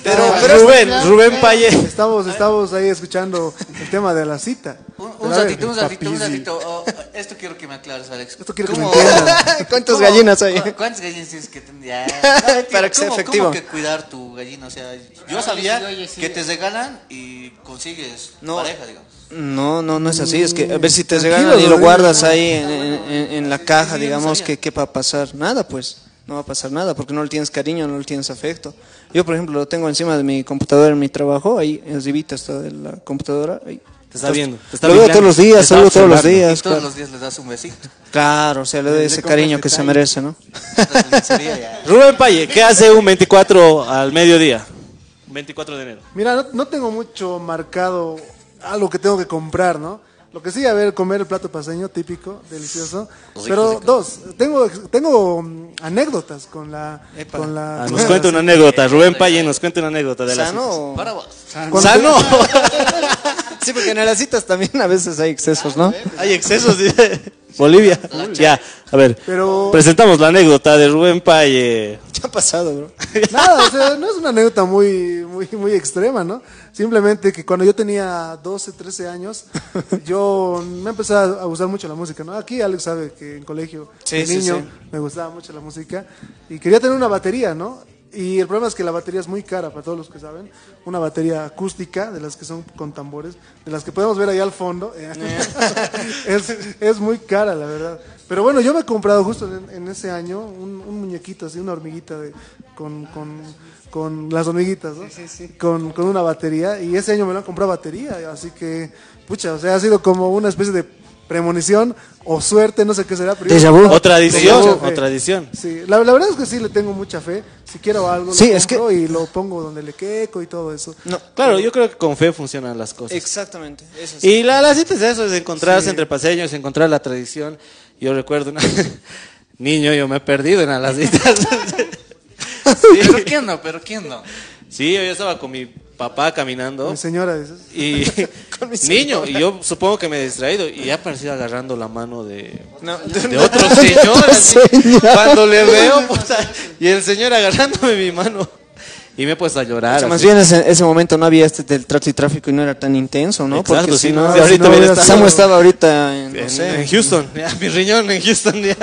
Pero, Rubén, Rubén Paye. Estamos, estamos ahí escuchando el tema de la cita. Un, ratito, un ratito, un ratito. Oh, esto quiero que me aclares, Alex. Esto quiero que me ¿Cómo- entiendan. ¿Cuántas cómo- gallinas hay? cu- ¿Cuántas gallinas tienes que tener? Para que sea ¿Cómo- efectivo. ¿Cómo que cuidar tu gallina? O sea, yo sabía que te regalan y consigues No. pareja, digamos. No, no, no es así. Es que a ver si te regalan y lo guardas ahí en, en- en- en la caja, digamos, que ¿qué va a pasar? Nada, pues. No va a pasar nada porque no le tienes cariño, no le tienes afecto. Yo, por ejemplo, lo tengo encima de mi computadora en mi trabajo, ahí, arribita está de la computadora. Ahí. Te está viendo. Te está lo veo todos los días, saludo todos los. Y días. todos Claro, los días le das un besito. Claro, o sea, le doy ese cariño que se merece, ¿no? Rubén Paye, ¿qué hace un 24 al mediodía? 24 de enero. Mira, no, no tengo mucho marcado algo que tengo que comprar, ¿no? Lo que sí, a ver, comer el plato paseño típico, delicioso. Pero dos, tengo, tengo mm, anécdotas con la... Con la Ah, nos cuenta una anécdota. Rubén Paye nos cuenta una anécdota de la ¿Sano? Para vos. ¿Sano? Sí, porque en las citas también a veces hay excesos, ¿no? Hay excesos, dice. Bolivia. Ya, a ver. Pero- Presentamos la anécdota de Rubén Paye. ¿Qué ha pasado, bro? Nada, o sea, no es una anécdota muy, muy, muy extrema, ¿no? Simplemente que cuando yo tenía 12, 13 años, yo me empecé a gustar mucho la música, ¿no? Aquí Alex sabe que en colegio, Sí, de sí, niño, sí. me gustaba mucho la música y quería tener una batería, ¿no? Y el problema es que la batería es muy cara, para todos los que saben. Una batería acústica, de las que son con tambores, de las que podemos ver ahí al fondo. es, es muy cara, la verdad. Pero bueno, yo me he comprado justo en, en ese año un, un muñequito, así, una hormiguita de, con, con, con las hormiguitas, ¿no? Con, con una batería. Y ese año me lo han comprado batería. Así que, pucha, o sea, ha sido como una especie de premonición o suerte, no sé qué será. Pero yo- Déjà vu. O tradición, Déjà vu, o tradición. Sí, la, la verdad es que sí le tengo mucha fe. Si quiero algo, lo Sí, es compro y lo pongo donde le queco y todo eso. No, Claro, yo creo que con fe funcionan las cosas. exactamente. Eso sí. Y la, la cita es eso, es encontrarse entre paseños, encontrar la tradición. Yo recuerdo una... Niño, yo me he perdido en las citas. Pero quién no, pero quién no. Sí, yo estaba con mi papá caminando. Mi señora dices. Y niño, y yo supongo que me he distraído y ha aparecido agarrando la mano de, No, de otro señor. así. Cuando le veo, puta, y el señor agarrándome mi mano. Y me he puesto a llorar. O sea, más bien ese, ese momento no había este del trato y tráfico y no era tan intenso, ¿no? Exacto, Porque sí, si no, no, sí, ahorita no hubiera hubiera estado- Samu estaba ahorita en, no en, sé. en Houston, ya, mi riñón en Houston. ya.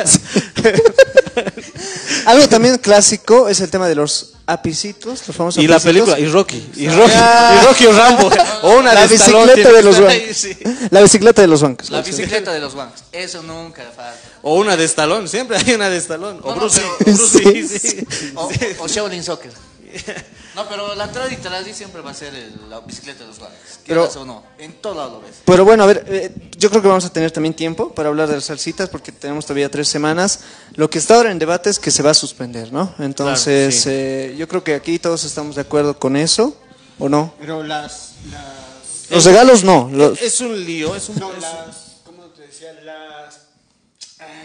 Algo también clásico es el tema de los apicitos, los famosos Y la apicitos. película, y Rocky, y Rocky, y Rocky o Rambo. O una La de Stallone bicicleta tiene de que los estar bancos. sí. La bicicleta de los bancos. La bicicleta de los bancos. Eso nunca falta. O una de Stallone, siempre hay una de Stallone. O No, no, Bruce pero- Bruce Lee, sí. O, o Shaolin Soccer. No, pero la trad y tradi siempre va a ser el- la bicicleta de los bancos. Pero- Quieras o no. En todo lado lo ves. Pero bueno, a ver, eh, yo creo que vamos a tener también tiempo para hablar de las salsitas porque tenemos todavía tres semanas. Lo que está ahora en debate es que se va a suspender, ¿no? Entonces, Claro, sí. eh, yo creo que aquí todos estamos de acuerdo con eso, ¿o no? Pero las, las, Los regalos no. los- Es un lío, es un... no, es un- las, ¿cómo te decía? Las,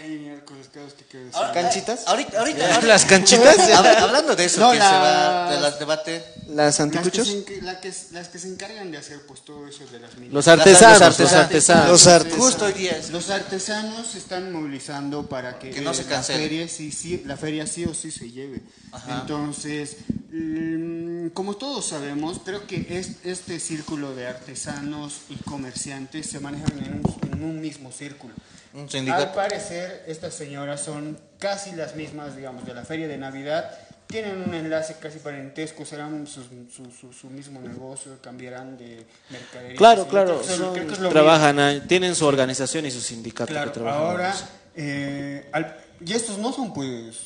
ay, miércoles, ¿qué es que quiero decir? ¿Canchitas? Ahorita, ahorita, ahorita- Las canchitas. Hab- Hablando de eso, No, que las- se va de las debate. ¿Las Las que, anticuchos? se, enc- la que- las que se encargan de hacer pues todo eso de las minas. Los artesanos, los artesanos. Los artes. Justo hoy día. Los artesanos se están movilizando para que, Que no se eh, cancele. La feria sí, sí, la feria sí o sí se lleve. Entonces, mm, como todos sabemos, creo que es, este círculo de artesanos y comerciantes se manejan en un, en un mismo círculo. Un Al parecer, estas señoras son casi las mismas, digamos, de la feria de Navidad. Tienen un enlace casi parentesco, serán sus- su, su, su mismo negocio, cambiarán de mercadería. Claro, claro, son- trabajan, tienen su organización y su sindicato Claro, que trabajan. ahora, eh, al- y estos no son pues,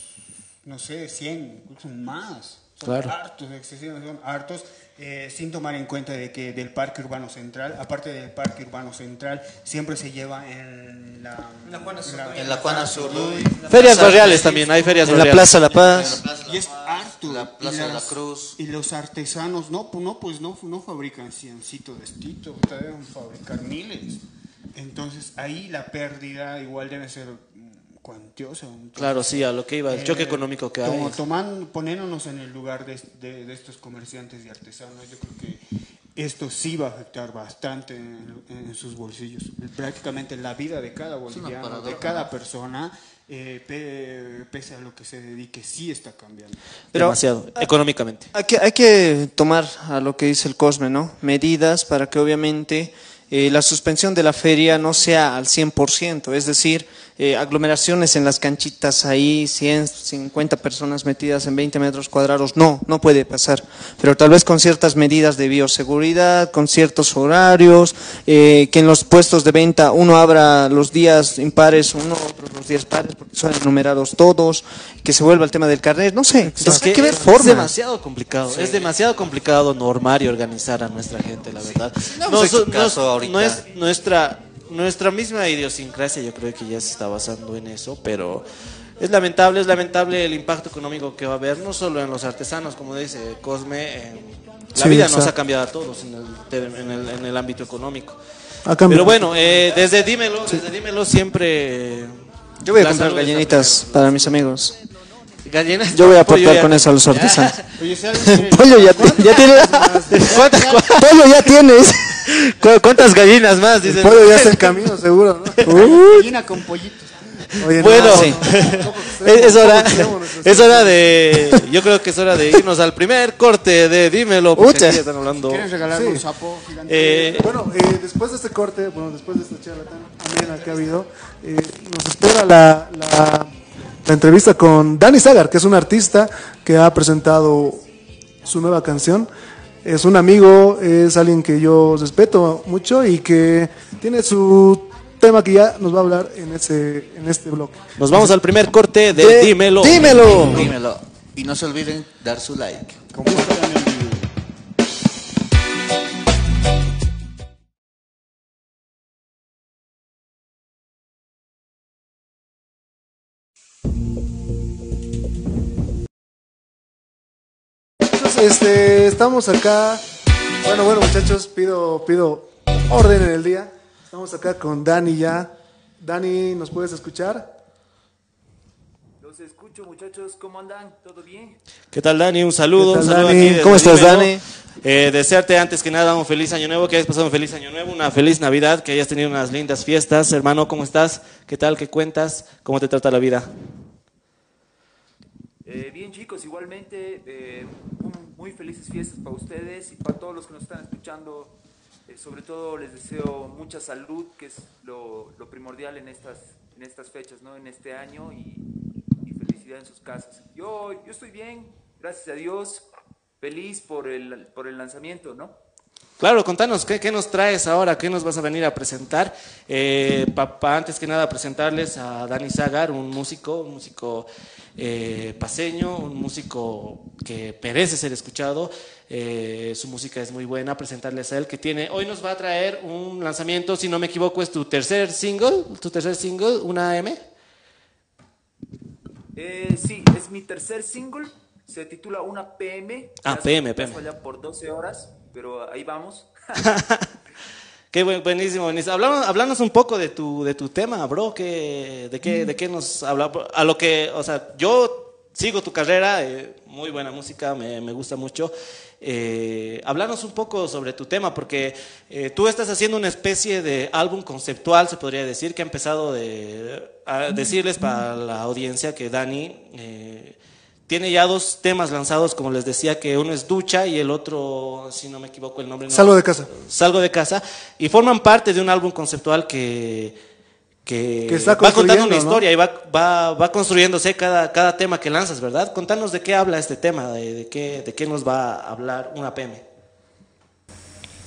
no sé, 100, son más. Son Claro. hartos, excesivamente son hartos, eh, sin tomar en cuenta de que del Parque Urbano Central, aparte del Parque Urbano Central, siempre se lleva en la... En la Juana En la Juana. Ferias barriales también, hay ferias En la. Plaza La Paz. Y es harto. La y Plaza de la Cruz. Y los artesanos, no, pues no, pues no, no fabrican ciencito de estito, deben fabricar miles. Entonces ahí la pérdida igual debe ser cuantiosa. Entonces, Claro, sí, a lo que iba, el choque eh, económico que como hay. tomando, poniéndonos en el lugar de, de- de estos comerciantes y artesanos, yo creo que esto sí va a afectar bastante en, en sus bolsillos. Prácticamente la vida de cada boliviano, de cada persona, eh, pe- pese a lo que se dedique, sí está cambiando. Pero- Demasiado, económicamente. Hay que, hay que tomar a lo que dice el Cosme, ¿no? Medidas para que obviamente eh, la suspensión de la feria no sea al 100%, es decir, eh, aglomeraciones en las canchitas ahí, 100, 50 personas metidas en 20 metros cuadrados, no, no puede pasar, pero tal vez con ciertas medidas de bioseguridad, con ciertos horarios, eh, que en los puestos de venta uno abra los días impares, uno otros los días pares, porque son enumerados todos, que se vuelva el tema del carnet, no sé, entonces hay que ver es formas. demasiado complicado, es demasiado complicado normar y organizar a nuestra gente, la verdad. No no- caso ahorita. no es nuestra nuestra misma idiosincrasia, yo creo que ya se está basando en eso, pero es lamentable, es lamentable el impacto económico que va a haber, no solo en los artesanos, como dice Cosme, en- la Sí, vida nos exacto. ha cambiado a todos en el, en el, en el ámbito económico. Pero bueno, eh, desde Dímelo, desde Dímelo siempre... Yo voy a comprar gallinitas para mis amigos. Gallinas, Yo voy a aportar ya- con eso a los artesanos. Pollo ya, ya tienes. ¿Cuántas- cu- Pollo ya tienes. ¿Cu- ¿Cuántas gallinas más? El Dicen. pollo ya en camino, seguro, ¿no? Gallina con pollitos. Oye, no, bueno, no, sí. es, es hora, es hora de, yo creo que es hora de irnos al primer corte de Dímelo, están hablando. ¿Quieres regalarme Sí. un sapo gigante? Eh, Bueno, eh, después de este corte, bueno, después de esta charla tan amena que ha habido, eh, nos espera la, la, la entrevista con Dani Zagar, que es un artista que ha presentado su nueva canción. Es un amigo, es alguien que yo respeto mucho y que tiene su tema que ya nos va a hablar en, ese, en este bloque. nos vamos al primer corte de, De- Dímelo. Dímelo. Dímelo. Y no se olviden dar su like. Este, estamos acá. Bueno, bueno, muchachos, pido, pido orden en el día. Estamos acá con Dani ya. Dani, ¿nos puedes escuchar? Los escucho, muchachos. ¿Cómo andan? ¿Todo bien? ¿Qué tal, Dani? Un saludo. ¿Qué un saludo Dani? aquí ¿Cómo estás. Dani? Eh, desearte antes que nada un feliz año nuevo, que hayas pasado un feliz año nuevo, una feliz Navidad, que hayas tenido unas lindas fiestas. Hermano, ¿cómo estás? ¿Qué tal? ¿Qué cuentas? ¿Cómo te trata la vida? Eh, bien, chicos, igualmente, eh, un- muy felices fiestas para ustedes y para todos los que nos están escuchando. Eh, sobre todo les deseo mucha salud, que es lo, lo primordial en estas, en estas fechas, ¿no? En este año y, y felicidad en sus casas. Yo, yo estoy bien, gracias a Dios, feliz por el, por el lanzamiento, ¿no? Claro, contanos, ¿qué, qué nos traes ahora? ¿Qué nos vas a venir a presentar? Eh, para antes que nada presentarles a Dani Zagar, un músico, un músico eh, paseño, un músico que merece ser escuchado. Eh, su música es muy buena. Presentarles a él que tiene, hoy nos va a traer un lanzamiento, si no me equivoco, es tu tercer single, tu tercer single, una M. Eh, sí, es mi tercer single. Se titula Una PM. Ah, PM, PM. allá por 12 horas, pero ahí vamos. Qué buen- buenísimo, buenísimo. Háblanos, háblanos un poco de tu, de tu tema, bro. ¿Qué, de, qué, ¿De qué nos habla? A lo que, o sea, yo sigo tu carrera, eh, muy buena música, me, me gusta mucho. Eh, háblanos un poco sobre tu tema, porque eh, tú estás haciendo una especie de álbum conceptual, se podría decir, que ha empezado de, a decirles para la audiencia que Dani eh, tiene ya dos temas lanzados, como les decía, que uno es Ducha y el otro, si no me equivoco el nombre. no- Salgo de casa. Salgo de casa y forman parte de un álbum conceptual que, que, Que está va contando una historia y va, va, va construyéndose cada, cada tema que lanzas, ¿verdad? Contanos de qué habla este tema, de, de qué, de qué nos va a hablar una PM.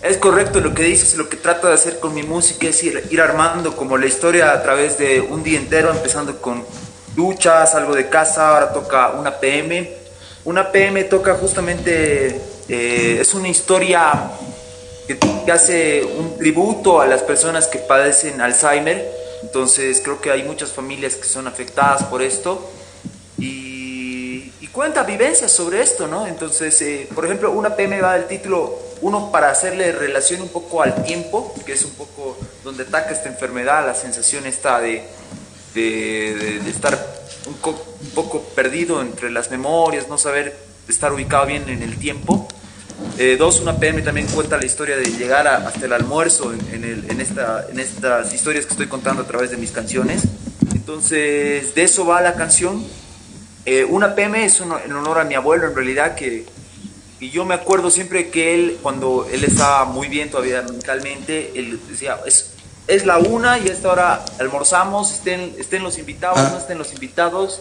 Es correcto lo que dices, lo que trato de hacer con mi música es ir, ir armando como la historia a través de un día entero, empezando con duchas, algo de casa, ahora toca una PM. Una PM toca justamente, eh, es una historia que, hace un tributo a las personas que padecen Alzheimer, entonces creo que hay muchas familias que son afectadas por esto y, y cuenta vivencias sobre esto, ¿no? Entonces, eh, por ejemplo, una PM va del título, uno para hacerle relación un poco al tiempo, que es un poco donde ataca esta enfermedad, la sensación esta de, de, de- de estar un, co- un poco perdido entre las memorias, no saber estar ubicado bien en el tiempo. Eh, dos, una PM también cuenta la historia de llegar a- hasta el almuerzo en, en el- en esta, en estas historias que estoy contando a través de mis canciones. Entonces, de eso va la canción. Eh, una PM es un- en honor a mi abuelo, en realidad, que y yo me acuerdo siempre que él, cuando él estaba muy bien todavía mentalmente, él decía, es, es la una y a esta hora almorzamos, estén, estén los invitados, no estén los invitados,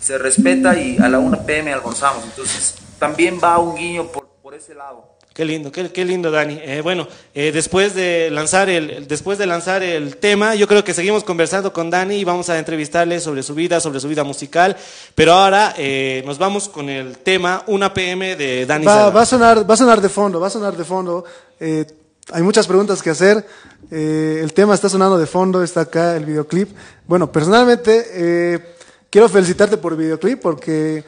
se respeta y a la 1 pm almorzamos. Entonces también va un guiño por, por ese lado. Qué lindo, qué, qué lindo, Dani. Eh, bueno, eh, después de lanzar el, después de lanzar el tema, yo creo que seguimos conversando con Dani y vamos a entrevistarle sobre su vida, sobre su vida musical. Pero ahora eh, nos vamos con el tema Una PM de Dani. Va, va a sonar, va a sonar de fondo, va a sonar de fondo. Eh, hay muchas preguntas que hacer. Eh, el tema está sonando de fondo, está acá el videoclip. Bueno, personalmente eh, quiero felicitarte por el videoclip porque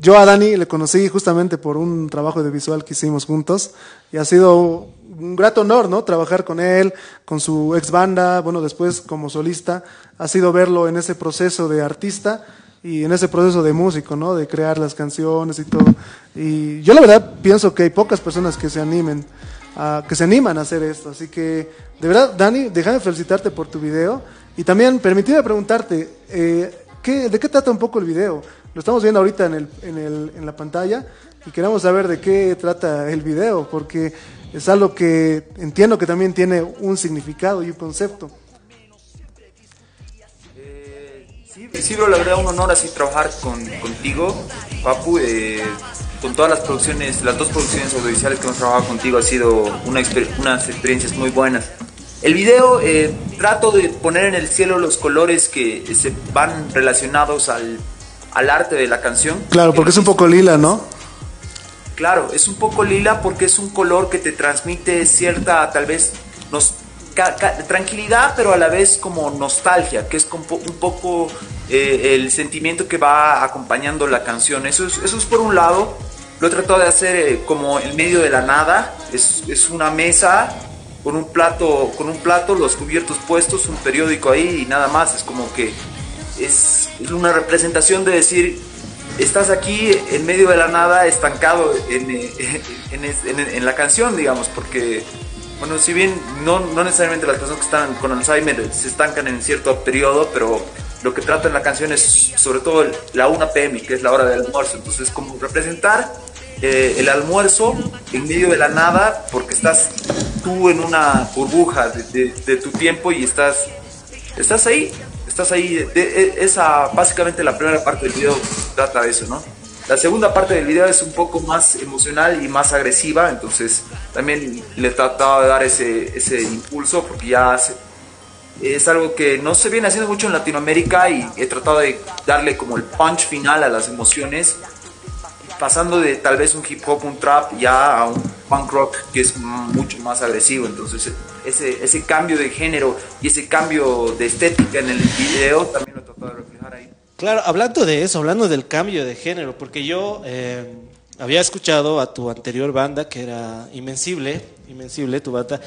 yo a Dani le conocí justamente por un trabajo de visual que hicimos juntos y ha sido un grato honor, ¿no? Trabajar con él, con su ex banda, bueno, después como solista. Ha sido verlo en ese proceso de artista y en ese proceso de músico, ¿no? De crear las canciones y todo. Y yo la verdad pienso que hay pocas personas que se animen, que se animan a hacer esto. Así que, de verdad, Dani, déjame felicitarte por tu video Y también, permíteme preguntarte, eh, ¿qué, ¿de qué trata un poco el video? Lo estamos viendo ahorita en, el, en, el, en la pantalla y queremos saber de qué trata el video, porque es algo que entiendo que también tiene un significado y un concepto. Sí, sí, la verdad un honor así trabajar con, contigo, Papu. eh, con todas las producciones, las dos producciones audiovisuales que hemos trabajado contigo ha sido una exper- unas experiencias muy buenas. El video eh, trato de poner en el cielo los colores que se van relacionados al, al arte de la canción. Claro, porque es un poco lila, ¿no? Claro, es un poco lila porque es un color que te transmite cierta, tal vez, nos, tranquilidad, pero a la vez como nostalgia, que es un poco eh, el sentimiento que va acompañando la canción. Eso es, eso es por un lado. Lo he tratado de hacer eh, como en medio de la nada. Es, es una mesa con un plato, con un plato, los cubiertos puestos, un periódico ahí y nada más. Es como que es, una representación de decir, estás aquí en medio de la nada, estancado en, eh, en, en- en la canción, digamos, porque, bueno, si bien no, no necesariamente las personas que están con Alzheimer se estancan en cierto periodo, pero lo que trata en la canción es sobre todo la 1 pm, que es la hora del almuerzo, entonces como representar eh, el almuerzo en medio de la nada, porque estás tú en una burbuja de, de- de tu tiempo y estás, estás ahí, estás ahí. De- de- esa, básicamente la primera parte del video trata de eso, ¿no? La segunda parte del video es un poco más emocional y más agresiva, entonces también le he tratado de dar ese, ese impulso porque ya hace- es algo que no se viene haciendo mucho en Latinoamérica y he tratado de darle como el punch final a las emociones pasando de tal vez un hip hop, un trap, ya a un punk rock que es mucho más agresivo. Entonces, ese, ese cambio de género y ese cambio de estética en el video también lo he tratado de reflejar ahí. Claro, hablando de eso, hablando del cambio de género, porque yo eh, había escuchado a tu anterior banda, que era Invencible, Invencible, tu banda.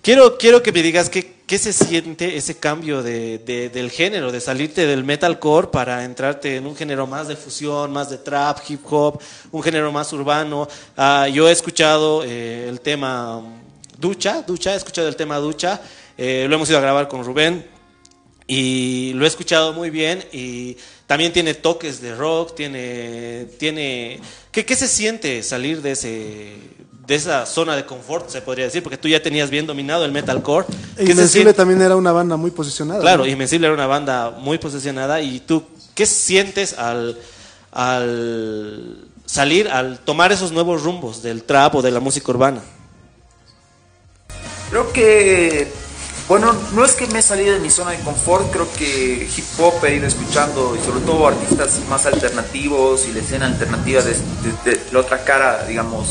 Quiero, quiero que me digas qué, qué se siente ese cambio de, de- del género, de salirte del metalcore para entrarte en un género más de fusión, más de trap, hip hop, un género más urbano. Ah, yo he escuchado eh, el tema Ducha, Ducha, he escuchado el tema Ducha, eh, lo hemos ido a grabar con Rubén, y lo he escuchado muy bien y también tiene toques de rock, tiene, tiene, ¿qué, qué se siente salir de ese, de esa zona de confort, se podría decir, porque tú ya tenías bien dominado el metalcore. ¿Qué se Invencible también era una banda muy posicionada. Claro, ¿no? Invencible era una banda muy posicionada y tú, ¿qué sientes al, al salir, al tomar esos nuevos rumbos del trap o de la música urbana? Creo que, bueno, no es que me he salido de mi zona de confort, creo que hip hop he ido escuchando y sobre todo artistas más alternativos y la escena alternativa de, de- de la otra cara, digamos,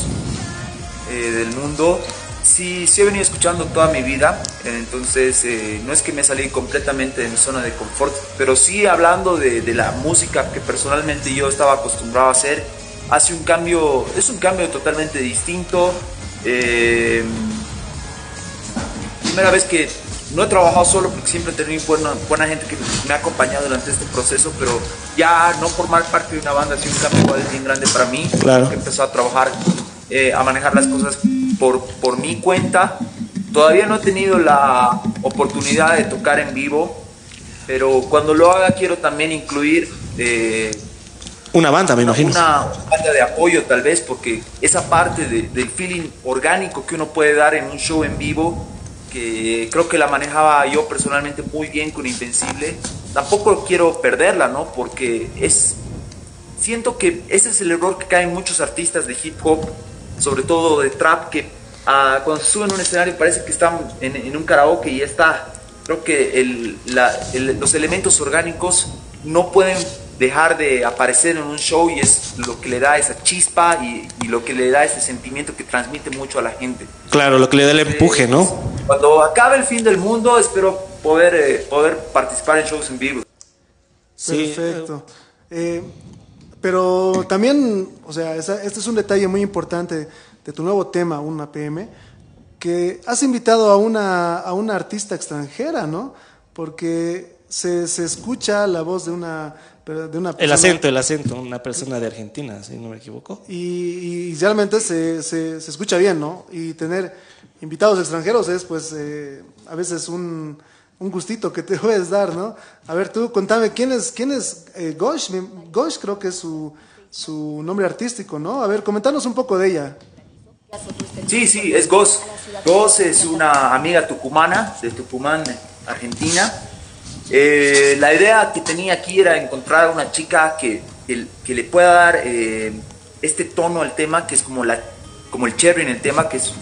eh, del mundo. Sí, sí he venido escuchando toda mi vida, entonces eh, no es que me salí completamente de mi zona de confort, pero sí hablando de, de la música que personalmente yo estaba acostumbrado a hacer, hace un cambio, es un cambio totalmente distinto. eh, primera vez que no he trabajado solo porque siempre he tenido buena, buena gente que me ha acompañado durante este proceso, pero ya no formar parte de una banda ha sido un cambio bien grande para mí. Claro. He empezado a trabajar, eh, a manejar las cosas por, por mi cuenta. Todavía no he tenido la oportunidad de tocar en vivo, pero cuando lo haga quiero también incluir eh, Una banda, me imagino. una banda de apoyo tal vez, porque esa parte de- del feeling orgánico que uno puede dar en un show en vivo, que creo que la manejaba yo personalmente muy bien con Invencible, tampoco quiero perderla, ¿no? Porque es... Siento que ese es el error que caen muchos artistas de hip hop, sobre todo de trap, que ah, cuando se suben a un escenario parece que están en, en un karaoke y ya está. Creo que el- la- el- los elementos orgánicos no pueden dejar de aparecer en un show y es lo que le da esa chispa y, y lo que le da ese sentimiento que transmite mucho a la gente. Claro, lo que le da el empuje, ¿no? Cuando acabe el fin del mundo espero poder, eh, poder participar en shows en vivo. Sí, Perfecto. Eh, pero también, o sea, esa- este es un detalle muy importante de tu nuevo tema, una PM, que has invitado a una, a una artista extranjera, ¿no? Porque se, se escucha la voz de una, de una El persona- acento, el acento, una persona de Argentina, si no me equivoco. y, y realmente se, se, se escucha bien, ¿no? Y tener invitados extranjeros es, pues, eh, a veces un, un gustito que te puedes dar, ¿no? A ver, tú contame, ¿quién es, quién es eh, Gosh? Gosh creo que es su, su nombre artístico, ¿no? A ver, comentanos un poco de ella. Sí, sí, es Gos. Gos es una amiga tucumana, de Tucumán, Argentina. Eh, la idea que tenía aquí era encontrar una chica que, que, que le pueda dar eh, este tono al tema, que es como, la, como el cherry en el tema, que es,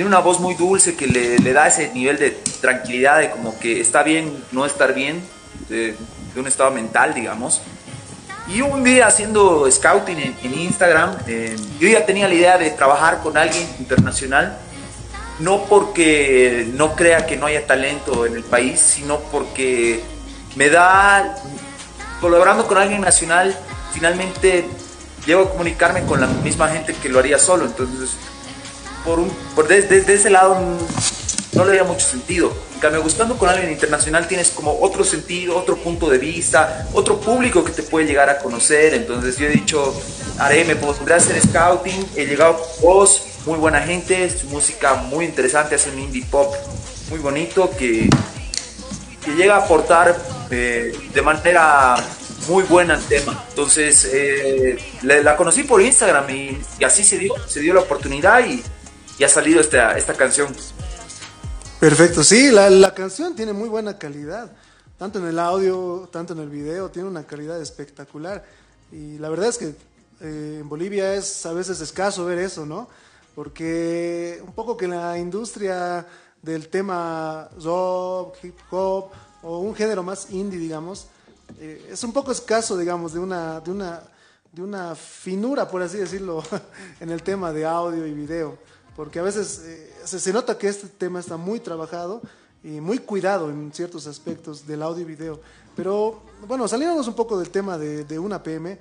tiene una voz muy dulce, que le, le da ese nivel de tranquilidad, de como que está bien no estar bien, de, de un estado mental, digamos. Y un día haciendo scouting en, en Instagram, eh, yo ya tenía la idea de trabajar con alguien internacional, no porque no crea que no haya talento en el país, sino porque me da, colaborando con alguien nacional, finalmente llego a comunicarme con la misma gente que lo haría solo. Entonces, por un, por desde, desde ese lado mm, no le veía mucho sentido. En cambio, gustando con alguien internacional tienes como otro sentido, otro punto de vista, otro público que te puede llegar a conocer. Entonces yo he dicho, haré, me pondré a hacer scouting, he llegado vos, muy buena gente, su música muy interesante, hace un indie pop muy bonito que, que llega a aportar eh, de manera muy buena al tema. Entonces, eh, la, la conocí por Instagram y, y así se dio, se dio la oportunidad y, y ha salido esta, esta canción. Perfecto, sí, la, la canción tiene muy buena calidad, tanto en el audio, tanto en el video, tiene una calidad espectacular. Y la verdad es que eh, en Bolivia es a veces escaso ver eso, ¿no? Porque un poco que la industria del tema rock, hip hop o un género más indie, digamos, eh, es un poco escaso, digamos, de una, de una, de una finura, por así decirlo, en el tema de audio y video porque a veces eh, se, se nota que este tema está muy trabajado y muy cuidado en ciertos aspectos del audio y video. Pero bueno, saliéndonos un poco del tema de, de una PM,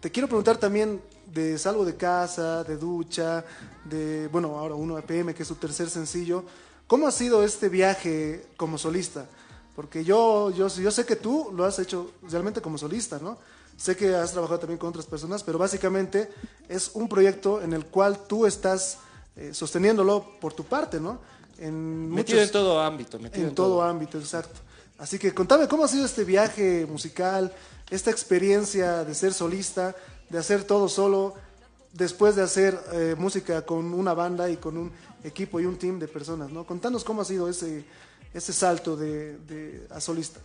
te quiero preguntar también de Salgo de Casa, de Ducha, de, bueno, ahora 1 PM, que es su tercer sencillo. ¿Cómo ha sido este viaje como solista? Porque yo, yo, yo sé que tú lo has hecho realmente como solista, ¿no? Sé que has trabajado también con otras personas, pero básicamente es un proyecto en el cual tú estás eh, sosteniéndolo por tu parte, ¿no? En Metido muchos- en todo ámbito. Metido en todo ámbito, exacto. Así que contame cómo ha sido este viaje musical, esta experiencia de ser solista, de hacer todo solo, después de hacer eh, música con una banda y con un equipo y un team de personas, ¿no? Contanos cómo ha sido ese, ese salto de, de- a solista.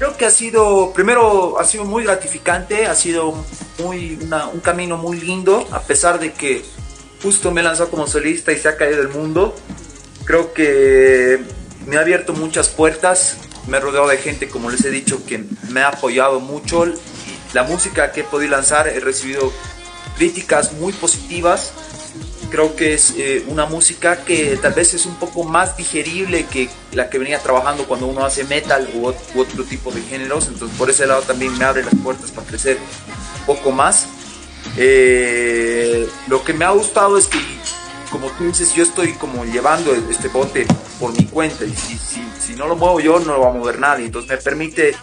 Creo que ha sido, primero, ha sido muy gratificante, ha sido muy, un camino muy lindo, a pesar de que justo me lanzó como solista y se ha caído el mundo. Creo que me ha abierto muchas puertas, me he rodeado de gente, como les he dicho, que me ha apoyado mucho. La música que he podido lanzar, he recibido críticas muy positivas. Creo que es eh, una música que tal vez es un poco más digerible que la que venía trabajando cuando uno hace metal u, u otro tipo de géneros. Entonces por ese lado también me abre las puertas para crecer un poco más. Eh, lo que me ha gustado es que, como tú dices, yo estoy como llevando este bote por mi cuenta y si, si, si no lo muevo yo no lo va a mover nadie. Entonces me permite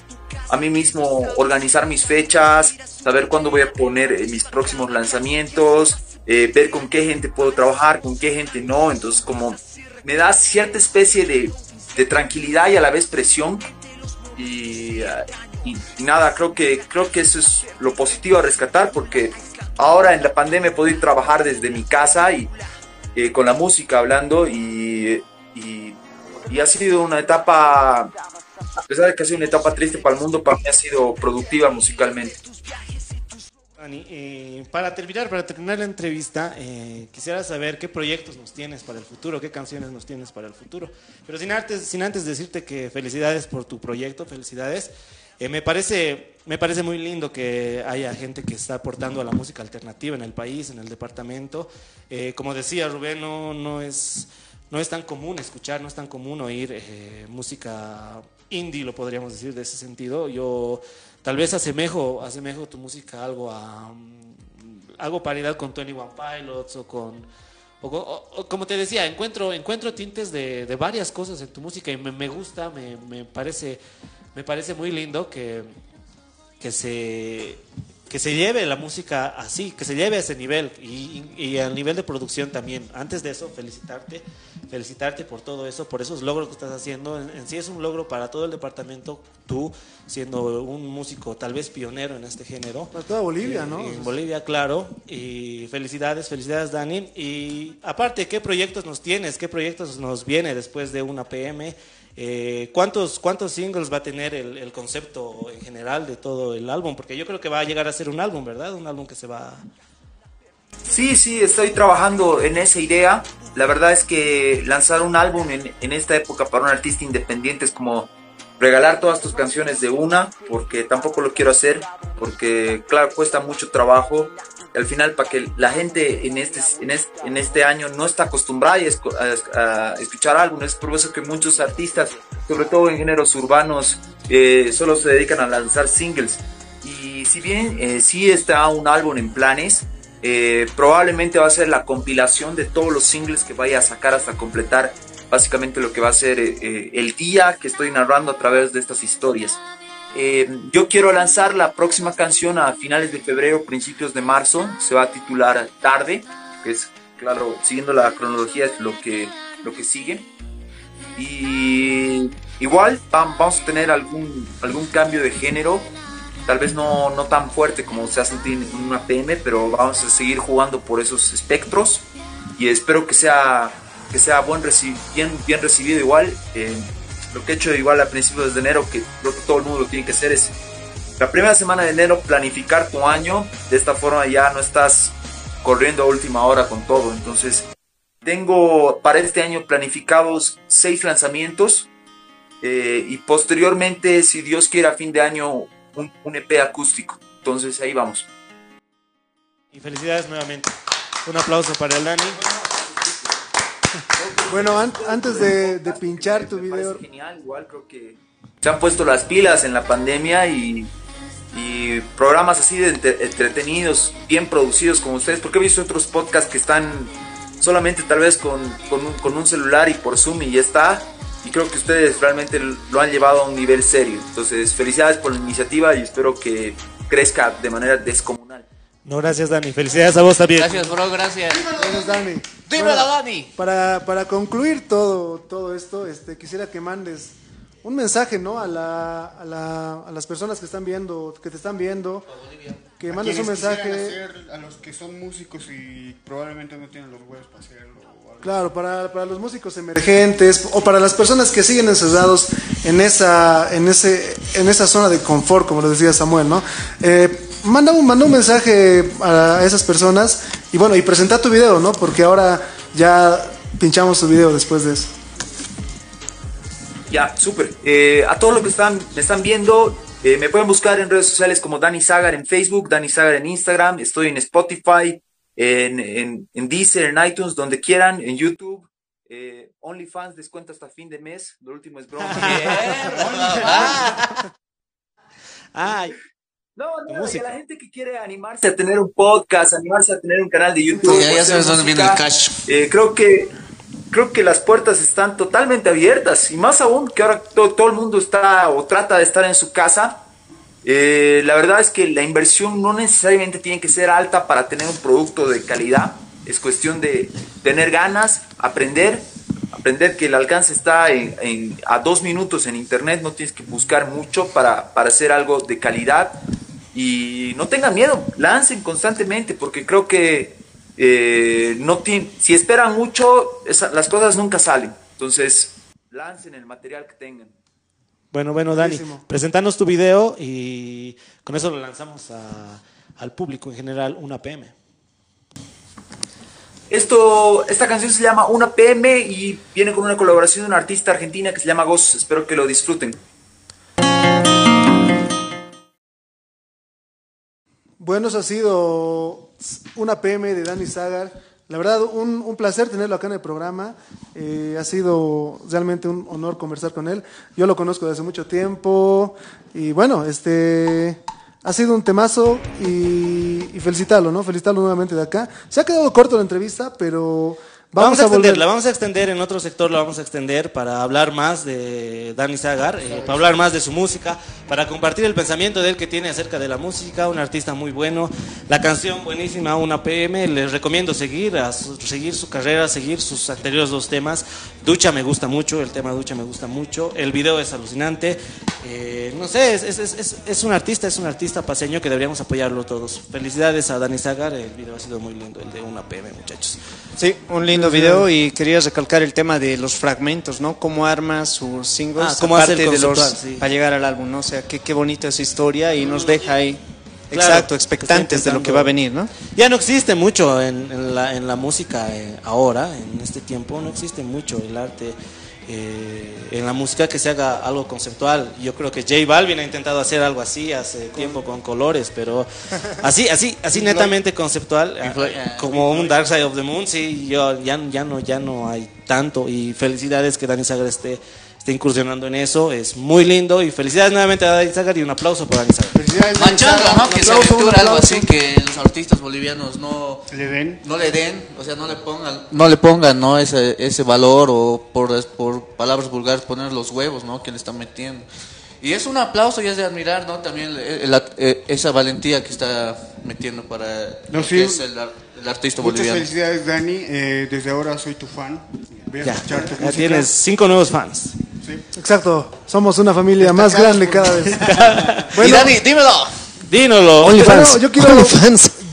a mí mismo organizar mis fechas, saber cuándo voy a poner eh, mis próximos lanzamientos, eh, ver con qué gente puedo trabajar, con qué gente no. Entonces como me da cierta especie de, tranquilidad y a la vez presión. Y, nada, creo que, creo que eso es lo positivo a rescatar porque ahora en la pandemia he podido trabajar desde mi casa y eh, con la música hablando y, y, y ha sido una etapa, a pesar de que ha sido una etapa triste para el mundo, para mí ha sido productiva musicalmente. Dani, eh, para terminar, para terminar la entrevista, eh, quisiera saber qué proyectos nos tienes para el futuro, qué canciones nos tienes para el futuro. Pero sin antes, sin antes decirte que felicidades por tu proyecto, felicidades. Eh, me, parece, me parece muy lindo que haya gente que está aportando a la música alternativa en el país, en el departamento. Eh, como decía Rubén, no, no, es, no es tan común escuchar, no es tan común oír música indie, lo podríamos decir de ese sentido. Yo tal vez asemejo, tu música algo a mm, algo paridad con Tony One Pilots o con o, co- o- o como te decía, encuentro, encuentro tintes de, de varias cosas en tu música y me, me gusta, me, me parece, me parece muy lindo que, que se que se lleve la música así, que se lleve a ese nivel y, y al nivel de producción también. Antes de eso, felicitarte, felicitarte por todo eso, por esos logros que estás haciendo. En, en sí es un logro para todo el departamento, tú siendo un músico tal vez pionero en este género. Para toda Bolivia, ¿no? En Bolivia, claro. Y felicidades, felicidades, Dani. Y aparte, ¿qué proyectos nos tienes? ¿Qué proyectos nos viene después de una PM? Eh, ¿cuántos, ¿Cuántos singles va a tener el, el concepto en general de todo el álbum? Porque yo creo que va a llegar a ser un álbum, ¿verdad? Un álbum que se va... Sí, sí, estoy trabajando en esa idea. La verdad es que lanzar un álbum en, en esta época para un artista independiente es como regalar todas tus canciones de una, porque tampoco lo quiero hacer, porque claro, cuesta mucho trabajo. Al final, para que la gente en este, en este, año no está acostumbrada a, escu- a- a escuchar álbumes, es por eso que muchos artistas, sobre todo en géneros urbanos, eh, solo se dedican a lanzar singles. Y si bien eh, sí está un álbum en planes, eh, probablemente va a ser la compilación de todos los singles que vaya a sacar hasta completar básicamente lo que va a ser el día que estoy narrando a través de estas historias. Eh, yo quiero lanzar la próxima canción a finales de febrero, principios de marzo. Se va a titular Tarde, que es, claro, siguiendo la cronología es lo que, lo que sigue. Y igual vam- vamos a tener algún, algún cambio de género. Tal vez no, no tan fuerte como se ha sentido en una PM, pero vamos a seguir jugando por esos espectros. Y espero que sea, que sea buen bien, bien recibido igual. Eh, lo que he hecho igual a principios de enero, que creo que todo el mundo lo tiene que hacer, es la primera semana de enero planificar tu año. De esta forma ya no estás corriendo a última hora con todo. Entonces, tengo para este año planificados seis lanzamientos. eh, y posteriormente, si Dios quiere, a fin de año, un, un EP acústico. Entonces, ahí vamos. Y felicidades nuevamente. Un aplauso para el Dani. Bueno, an- antes de, pinchar tu video, genial, igual creo que se han puesto las pilas en la pandemia y, programas así de entre- entretenidos, bien producidos como ustedes, porque he visto otros podcasts que están solamente tal vez con, con, un, con un celular y por Zoom y ya está. Y creo que ustedes realmente lo han llevado a un nivel serio. Entonces, felicidades por la iniciativa y espero que crezca de manera descomunal. No, gracias, Dani. Felicidades a vos también. Gracias, bro, gracias. gracias Dani. Dímelo, Bueno, Dani. Para, para concluir todo, todo esto, este, quisiera que mandes un mensaje, ¿no? A, la, a, la- a las personas que están viendo, que te están viendo, que mandes un mensaje. hacer, a los que son músicos y probablemente no tienen los huevos para hacerlo. Claro, para, para los músicos emergentes o para las personas que siguen encerrados en esa, en ese, en esa zona de confort, como lo decía Samuel, ¿no? Eh, manda, un, manda un mensaje a esas personas y bueno, y presenta tu video, ¿no? Porque ahora ya pinchamos tu video después de eso. Ya, súper. Eh, a todos los que están, me están viendo, eh, me pueden buscar en redes sociales como Dani Sagar en Facebook, Dani Sagar en Instagram, estoy en Spotify, en, en, en Deezer, en iTunes, donde quieran, en YouTube. Eh, OnlyFans descuento hasta fin de mes. Lo último es broma. Ay, No, no, y a la gente que quiere animarse a tener un podcast, animarse a tener un canal de YouTube. Ya, sabes dónde viene el cash. eh, creo que creo que las puertas están totalmente abiertas y más aún que ahora to- todo el mundo está o trata de estar en su casa. eh, la verdad es que la inversión no necesariamente tiene que ser alta para tener un producto de calidad. Es cuestión de tener ganas, aprender, aprender que el alcance está en, en- a dos minutos en internet, no tienes que buscar mucho para, para hacer algo de calidad y no tengan miedo, lancen constantemente porque creo que eh, no tienen, si esperan mucho, esa- las cosas nunca salen. Entonces, lancen el material que tengan. Bueno, bueno, Dani, Buenísimo. presentanos tu video y con eso lo lanzamos a- al público en general, una PM. Esto, esta canción se llama Una PM y viene con una colaboración de una artista argentina que se llama Goz. Espero que lo disfruten. Bueno, eso ha sido una PM de Dani Zagar. La verdad, un, un placer tenerlo acá en el programa. Eh, ha sido realmente un honor conversar con él. Yo lo conozco desde hace mucho tiempo. Y bueno, este ha sido un temazo y, y felicitarlo, ¿no? Felicitarlo nuevamente de acá. Se ha quedado corto la entrevista, pero Vamos, a, volver. extenderla, vamos a extender en otro sector, la vamos a extender para hablar más de Dani Zagar, eh, para hablar más de su música, para compartir el pensamiento de él que tiene acerca de la música, un artista muy bueno, la canción buenísima, una PM, les recomiendo seguir, a su- seguir su carrera, seguir sus anteriores dos temas. Ducha me gusta mucho, el tema Ducha me gusta mucho, el video es alucinante, eh, no sé, es, es- es- es un artista, es un artista paseño que deberíamos apoyarlo todos. Felicidades a Dani Zagar, el video ha sido muy lindo, el de una PM, muchachos. Sí, un lindo video y quería recalcar el tema de los fragmentos, ¿no? Cómo arma sus singles Ah, cómo aparte hace el de los sí. para llegar al álbum, ¿no? O sea, qué, qué bonita esa historia y nos deja ahí Claro, exacto, expectantes de lo que va a venir, ¿no? Ya no existe mucho en, en la, en la música eh, ahora, en este tiempo, no existe mucho el arte eh, en la música que se haga algo conceptual. Yo creo que J Balvin ha intentado hacer algo así hace tiempo con colores, pero así, así, así netamente conceptual, eh, Influ- eh, como un Dark Side of the Moon, sí, yo ya, ya no, ya no hay tanto. Y felicidades que Dani Sagar esté, esté incursionando en eso, es muy lindo y felicidades nuevamente a Dani Sagar y un aplauso para Dani Sagar. Felicidades, ¿no? Que se aplauso, un aventura algo así que los artistas bolivianos no, Le den. no le den, o sea, no le pongan, no le pongan, ¿no? Ese, ese valor o por, por palabras vulgares poner los huevos, ¿no? Que le están metiendo. Y es un aplauso y es de admirar, ¿no? También el- el- el- esa valentía que está metiendo para No, sí. que es el, el artista Muchas boliviano. felicidades, Dani. Eh, desde ahora soy tu fan. Voy a Ya, escuchar tu ya música. tienes cinco nuevos fans. Sí. Exacto, somos una familia más Destacados grande por- cada vez. y Bueno, Dani, dímelo. Dínoslo. bueno, yo quiero,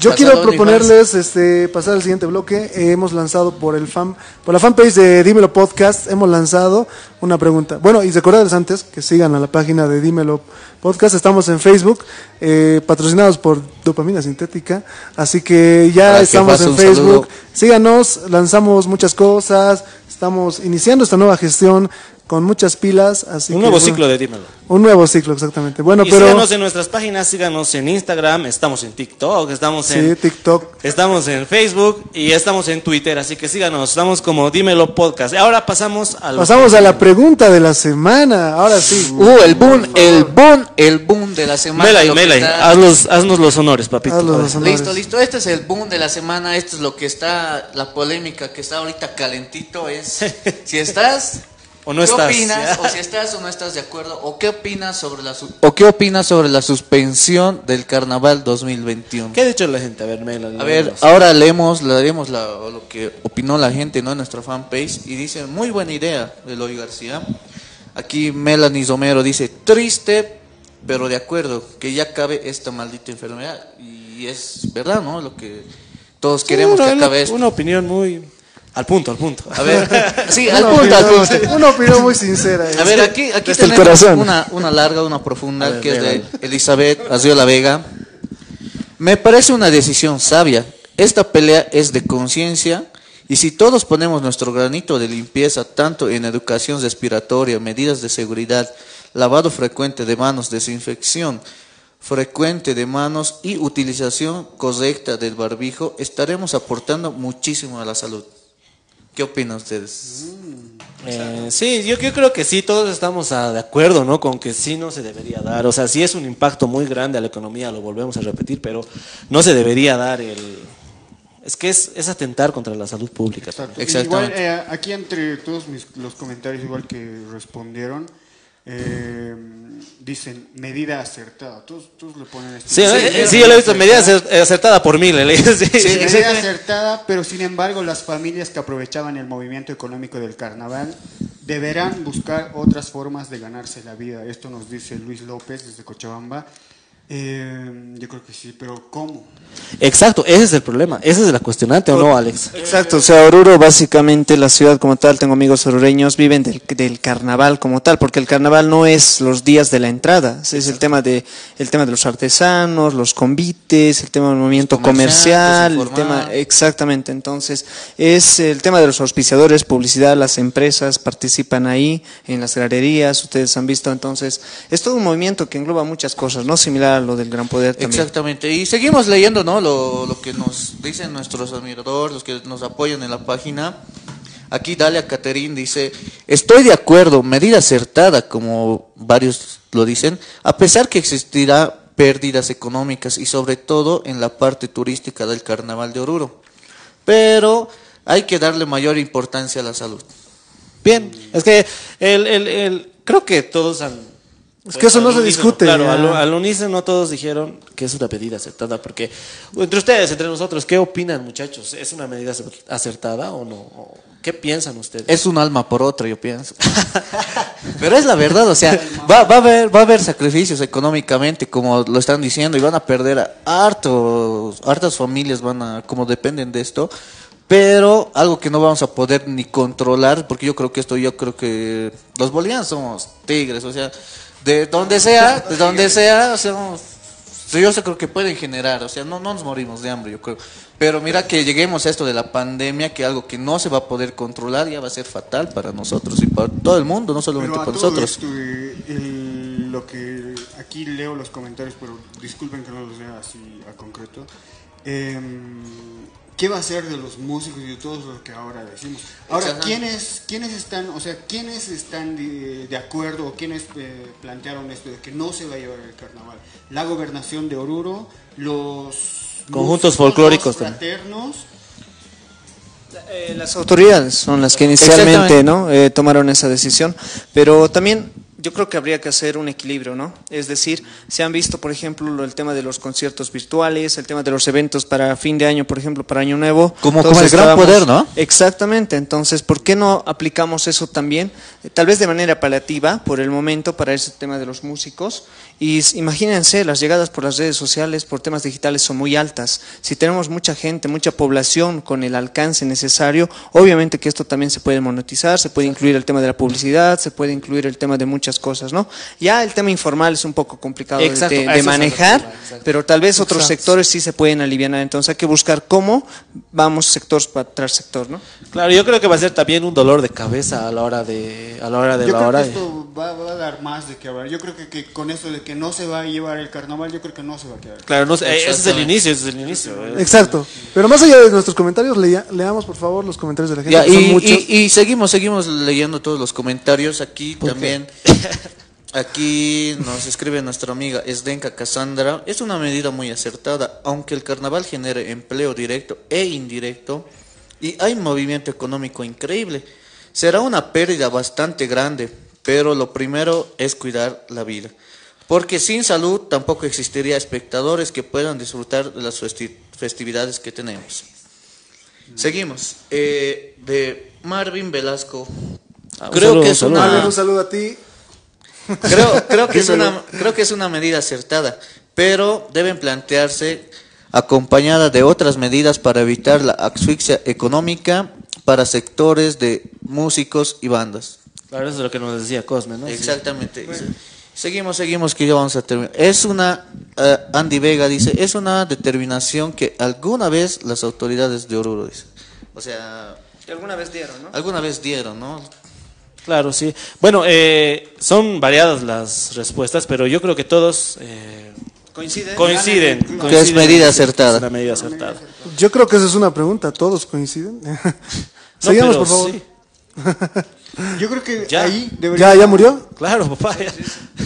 yo quiero proponerles este, pasar al siguiente bloque. Eh, hemos lanzado por el fan, por la fanpage de Dímelo Podcast, hemos lanzado una pregunta. Bueno, y recordarles antes que sigan a la página de Dímelo Podcast. Estamos en Facebook, eh, patrocinados por Dopamina Sintética. Así que ya estamos en Facebook. saludo. Síganos, lanzamos muchas cosas. Estamos iniciando esta nueva gestión con muchas pilas. Así Un que, nuevo bueno, ciclo de Dímelo. Un nuevo ciclo, exactamente. Bueno, y pero. síganos en nuestras páginas, síganos en Instagram, estamos en TikTok, estamos Sí, en, TikTok. estamos en Facebook y estamos en Twitter, así que síganos, estamos como Dímelo Podcast. Ahora pasamos al... Pasamos a la pregunta de la semana. Ahora sí. Uh, el boom, el boom, el boom de la semana. Melay, lo Melay, está- hazlos- haznos los honores, papito. Hazlos A ver. los honores. Listo, listo. Este es el boom de la semana. Esto es lo que está, la polémica que está ahorita calentito. Es si estás O no ¿Qué estás. opinas? O si estás o no estás de acuerdo. ¿O qué opinas sobre la su- o qué opinas sobre la suspensión del Carnaval 2021? ¿Qué ha dicho la gente? A ver, Melay. A ver, ahora leemos, leemos la- lo que opinó la gente ¿no? en nuestra fanpage y dice, muy buena idea, Eloy García. Aquí Melanie Somero dice, triste, pero de acuerdo, que ya acabe esta maldita enfermedad. Y es verdad, ¿no? Lo que todos queremos Una- que una- acabe esto. Una opinión muy... Al punto, al punto. A ver, sí, al punto, al punto. Una opinión muy sincera. A ver, aquí, aquí Desde el tenemos corazón. Una, una larga, una profunda, ver, que es de. Elizabeth Aziola Vega. Me parece una decisión sabia. Esta pelea es de conciencia y si todos ponemos nuestro granito de limpieza, tanto en educación respiratoria, medidas de seguridad, lavado frecuente de manos, desinfección frecuente de manos y utilización correcta del barbijo, estaremos aportando muchísimo a la salud. ¿Qué opinan ustedes? Eh, sí, yo, yo creo que sí, todos estamos ah, de acuerdo, ¿no? Con que sí no se debería dar. O sea, sí es un impacto muy grande a la economía, lo volvemos a repetir, pero no se debería dar el... Es que es, es atentar contra la salud pública. Exacto. Exactamente. Igual, eh, aquí entre todos mis- los comentarios, igual que respondieron, eh, dicen medida acertada. Todos, todos le ponen esto. Sí, sí, yo lo he visto, medida acer- acertada por mil. sí. Medida acertada, pero sin embargo las familias que aprovechaban el movimiento económico del carnaval deberán buscar otras formas de ganarse la vida. Esto nos dice Luis López desde Cochabamba. Eh, yo creo que sí, pero ¿cómo? Exacto, ese es el problema. Esa es la cuestionante, ¿o no, Alex? Exacto, o sea, Oruro básicamente la ciudad como tal, tengo amigos orureños, viven del, del carnaval como tal, porque el carnaval no es los días de la entrada, es el tema de el tema de los artesanos, los convites, el tema del movimiento comercial, el tema exactamente, entonces es el tema de los auspiciadores, publicidad, las empresas participan ahí en las graderías, ustedes han visto, entonces es todo un movimiento que engloba muchas cosas, no similar lo del Gran Poder también. Exactamente. Y seguimos leyendo, ¿no? Lo, lo que nos dicen nuestros admiradores, los que nos apoyan en la página. Aquí Dalia Caterín dice, estoy de acuerdo, medida acertada, como varios lo dicen, a pesar que existirá pérdidas económicas y sobre todo en la parte turística del carnaval de Oruro. Pero hay que darle mayor importancia a la salud. Bien, es que el, el, el, creo que todos han... Es que eso no se unísono, discute, Claro, al, al unísono todos dijeron que es una medida acertada, porque entre ustedes, entre nosotros, ¿qué opinan muchachos? ¿Es una medida acertada o no? ¿O ¿Qué piensan ustedes? Es un alma por otra, yo pienso. Pero es la verdad, o sea, va, va, a haber, va a haber sacrificios económicamente, como lo están diciendo, y van a perder a hartos, hartas familias, van a, como dependen de esto. Pero algo que no vamos a poder ni controlar, porque yo creo que esto, yo creo que los bolivianos somos tigres, o sea, de donde sea, de donde sea, o sea, no- yo creo que pueden generar, o sea, no, no nos morimos de hambre, yo creo. Pero mira que lleguemos a esto de la pandemia, que algo que no se va a poder controlar, ya va a ser fatal para nosotros y para todo el mundo, no solamente para nosotros. esto, eh, el- lo que aquí leo los comentarios, pero disculpen que no los lea así a concreto. Em, ¿Qué va a ser de los músicos y de todos los que ahora decimos? Ahora. ¿quiénes, quiénes están, o sea, quiénes están de, de acuerdo o quiénes eh, plantearon esto de que no se va a llevar el carnaval? La gobernación de Oruro, los Conjuntos folclóricos fraternos, Eh, las autoridades son las que inicialmente. ¿no? Eh, tomaron esa decisión, pero también yo creo que habría que hacer un equilibrio, ¿no? Es decir, se han visto, por ejemplo, lo- el tema de los conciertos virtuales, el tema de los eventos para fin de año, por ejemplo, para Año Nuevo. Como- como el gran poder, ¿no? Exactamente, entonces, ¿por qué no aplicamos eso también? Tal vez de manera paliativa, por el momento, para ese tema de los músicos. Y imagínense, las llegadas por las redes sociales, por temas digitales, son muy altas. Si tenemos mucha gente, mucha población con el alcance necesario, obviamente que esto también se puede monetizar, se puede incluir el tema de la publicidad, se puede incluir el tema de muchas cosas, ¿no? Ya el tema informal es un poco complicado de- Exacto, manejar, pero tal vez otros Exacto. sectores sí se pueden aliviar. Entonces hay que buscar cómo vamos sector tras sector, ¿no? Claro, yo creo que va a ser también un dolor de cabeza a la hora de, a la hora de Yo la creo hora. que esto va, va a dar más de qué hablar. Yo creo que, que con esto de que no se va a llevar el carnaval, yo creo que no se va a quedar. Claro, no ese es el inicio, ese es el inicio. Exacto. Pero más allá de nuestros comentarios, lea- leamos por favor los comentarios de la gente. Ya, que son y, muchos. y- y seguimos, seguimos leyendo todos los comentarios. Aquí también, aquí nos escribe nuestra amiga Esdenka Cassandra. Es una medida muy acertada, aunque el carnaval genere empleo directo e indirecto y hay movimiento económico increíble. Será una pérdida bastante grande, pero lo primero es cuidar la vida. Porque sin salud tampoco existiría espectadores que puedan disfrutar de las festi- festividades que tenemos. Seguimos. Eh, de Marvin Velasco. Ah, un Creo saludo, que un es saludo. Ale, una, un saludo a ti. creo, creo que es una, creo que es una medida acertada, pero deben plantearse acompañada de otras medidas para evitar la asfixia económica para sectores de músicos y bandas. Claro, eso es lo que nos decía Cosme, ¿no? Sí. Exactamente. Seguimos, seguimos, que ya vamos a terminar. Es una, eh, Andy Vega dice, es una determinación que alguna vez las autoridades de Oruro, dice. O sea, alguna vez dieron, ¿no? alguna vez dieron, ¿no? Claro, sí. Bueno, eh, son variadas las respuestas, pero yo creo que todos eh, Coincide. coinciden. Que es coinciden medida acertada. Es una medida acertada. Yo creo que esa es una pregunta. ¿Todos coinciden? No, Sigamos, por favor. sí. Yo creo que Ya. ahí debería... ¿Ya, ¿Ya murió? Claro, papá. ya.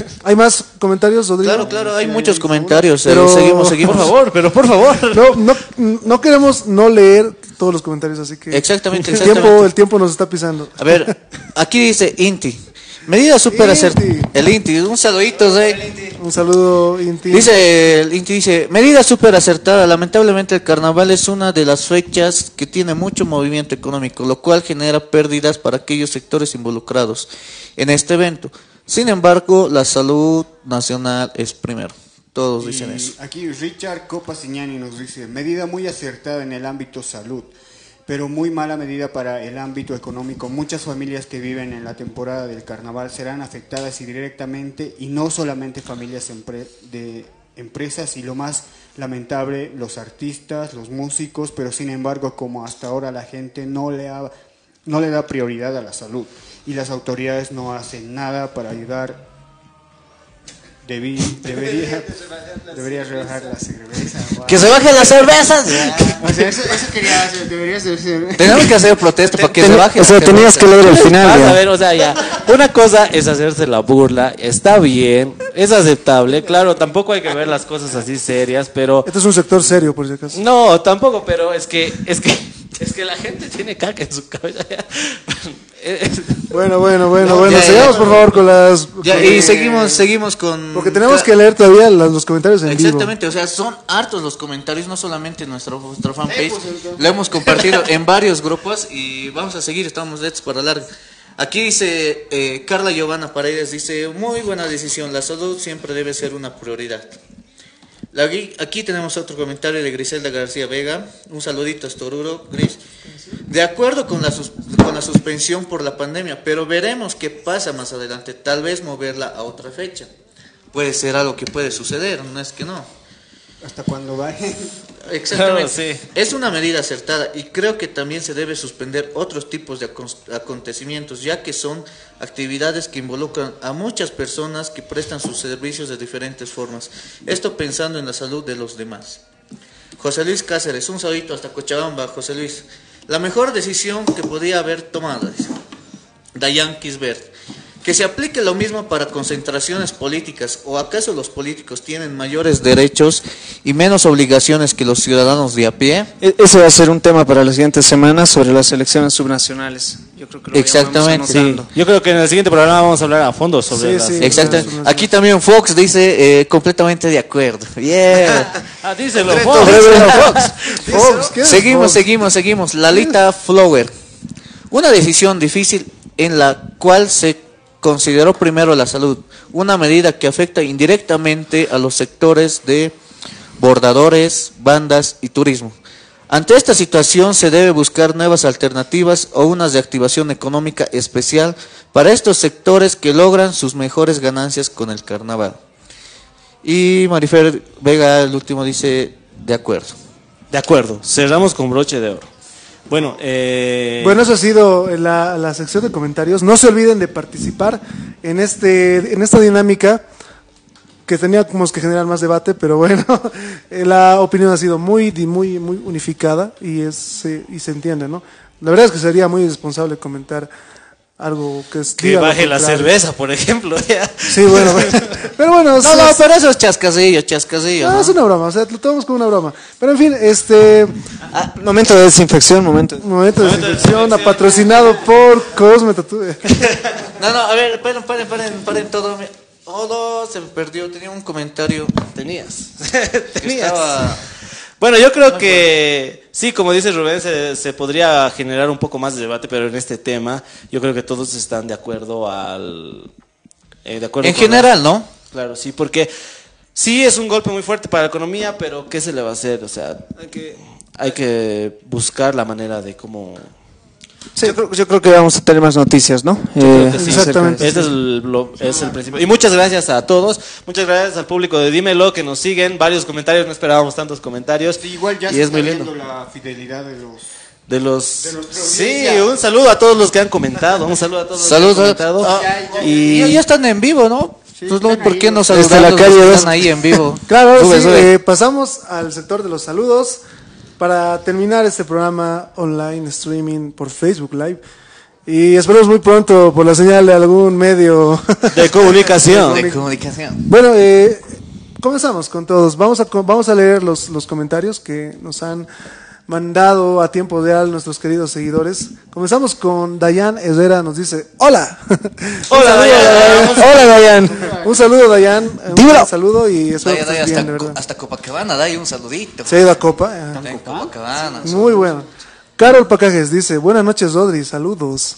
¿Hay más comentarios, Rodrigo? Claro, claro, hay muchos comentarios. eh, Pero- seguimos, seguimos. Por favor, pero por favor. No, no, no queremos no leer todos los comentarios, así que... Exactamente, El exactamente. tiempo, el tiempo nos está pisando. A ver, aquí dice Inti. Medida súper acertada. El Inti, un saludito, ¿eh? Un saludo, Inti. Dice, el Inti dice, medida súper acertada. Lamentablemente el carnaval es una de las fechas que tiene mucho movimiento económico, lo cual genera pérdidas para aquellos sectores involucrados en este evento. Sin embargo, la salud nacional es primero. Todos dicen eso. Aquí Richard Copa Signani nos dice, medida muy acertada en el ámbito salud, pero muy mala medida para el ámbito económico. Muchas familias que viven en la temporada del carnaval serán afectadas y directamente, y no solamente familias de empresas, y lo más lamentable, los artistas, los músicos, pero sin embargo, como hasta ahora la gente no le, ha- no le da prioridad a la salud, y las autoridades no hacen nada para ayudar Debí, debería, debería rebajar la cerveza. guau. ¡Que se bajen las cervezas! O sea, eso, eso quería hacer, debería ser. Tenemos que hacer protesta para que se baje O sea, tenías que leer el final. Vas ya. a ver, o sea, ya. Una cosa es hacerse la burla, está bien, es aceptable. Claro, tampoco hay que ver las cosas así serias, pero. Este es un sector serio, por si acaso. No, tampoco, pero es que. Es que Es que la gente tiene caca en su cabeza. Bueno, bueno, bueno, No, bueno. ya, Sigamos, ya. por favor, con las... Ya, con- y seguimos, seguimos con... Porque tenemos que leer todavía los comentarios en vivo. Exactamente, o sea, son hartos los comentarios, no solamente en nuestra, nuestra fanpage, lo hemos compartido en varios grupos y vamos a seguir, estamos listos para largo. Aquí dice eh, Carla Giovanna Paredes, dice, muy buena decisión, la salud siempre debe ser una prioridad. Aquí tenemos otro comentario de Griselda García Vega, un saludito a Storuro, Gris. De acuerdo con la, con la suspensión por la pandemia, pero veremos qué pasa más adelante, tal vez moverla a otra fecha. Puede ser algo que puede suceder, no es que no. Hasta cuando baje. Exactamente. Claro, sí. Es una medida acertada y creo que también se debe suspender otros tipos de acon- acontecimientos, ya que son actividades que involucran a muchas personas que prestan sus servicios de diferentes formas. Esto pensando en la salud de los demás. José Luis Cáceres, un saludito hasta Cochabamba, José Luis. La mejor decisión que podía haber tomado, dice. Dayan Kisbert. Que se aplique lo mismo para concentraciones políticas, o acaso los políticos tienen mayores derechos y menos obligaciones que los ciudadanos de a pie. E- Ese va a ser un tema para las siguientes semanas sobre las elecciones subnacionales. Yo creo que lo Exactamente, sí. Yo creo que en el siguiente programa vamos a hablar a fondo sobre Sí, las- sí. Exacto. Exacto. Aquí también Fox dice eh, completamente de acuerdo. Yeah. Ah, díselo, Fox, Fox. Fox, ¿qué es Seguimos, Fox? seguimos, seguimos. Lalita Flower. Una decisión difícil en la cual se consideró primero la salud. Una medida que afecta indirectamente a los sectores de bordadores, bandas y turismo. Ante esta situación se debe buscar nuevas alternativas o unas de activación económica especial para estos sectores que logran sus mejores ganancias con el carnaval. Y Marifer Vega, el último, dice, de acuerdo. De acuerdo, cerramos con broche de oro. Bueno, eh, Bueno, eso ha sido la, la sección de comentarios. No se olviden de participar en este en esta dinámica que teníamos que generar más debate, pero bueno, eh, la opinión ha sido muy muy muy unificada y es se- y se entiende, ¿no? La verdad es que sería muy irresponsable comentar algo que es que baje la cerveza, por ejemplo. ya. Sí, bueno, pero bueno, No, no, pero eso es chascasillo, chascasillo. no, ¿no? es una broma, o sea, lo tomamos como una broma. Pero en fin, este Ah, momento de desinfección, momento. de- momento de Momento de desinfección, desinfección. patrocinado por Cosme Tattoo. No, no, a ver, paren, paren, paren, paren todo. Oh, no, se me perdió. Tenía un comentario Tenías. Tenías. estaba. Bueno, yo creo que sí, como dice Rubén, se, se podría generar un poco más de debate, pero en este tema yo creo que todos están de acuerdo al... eh, de acuerdo En general, ¿no? Claro, sí, porque sí es un golpe muy fuerte para la economía, pero ¿qué se le va a hacer? O sea, hay que, hay que buscar la manera de cómo... Yo, creo, yo creo que vamos a tener más noticias, ¿no? Eh, sí. Exactamente. Este es el, lo- es el principio. Y muchas gracias a todos. Muchas gracias al público de Dímelo que nos siguen. Varios comentarios, no esperábamos tantos comentarios. Igual ya y se es muy está lindo. viendo la fidelidad de los... De los. De sí, un saludo a todos los que han comentado. Un saludo a todos Saludos. los que han comentado. Ah, y ya, ya están en vivo, ¿no? Pues no, están ¿Por qué no Desde los que ves- están ahí en vivo? Claro, Sube, sí, sube. eh, pasamos al sector de los saludos para terminar este programa online streaming por Facebook Live. Y esperamos muy pronto por la señal de algún medio. De comunicación. De comunicación. bueno, eh, comenzamos con todos. Vamos a, vamos a leer los, los comentarios que nos han mandado a tiempo real nuestros queridos seguidores. Comenzamos con Dayan Herrera, nos dice, hola. Un Hola, saludo, Dayan. Hola, Dayan. Un saludo, Dayan. Un Dímelo. saludo y espero Dai, que estés hasta, bien, de Co- verdad. hasta Copacabana, dai un saludito. Se ha ido a Copa. eh. Copacabana. Muy bueno. Carol Pacajes dice, buenas noches Rodri, saludos.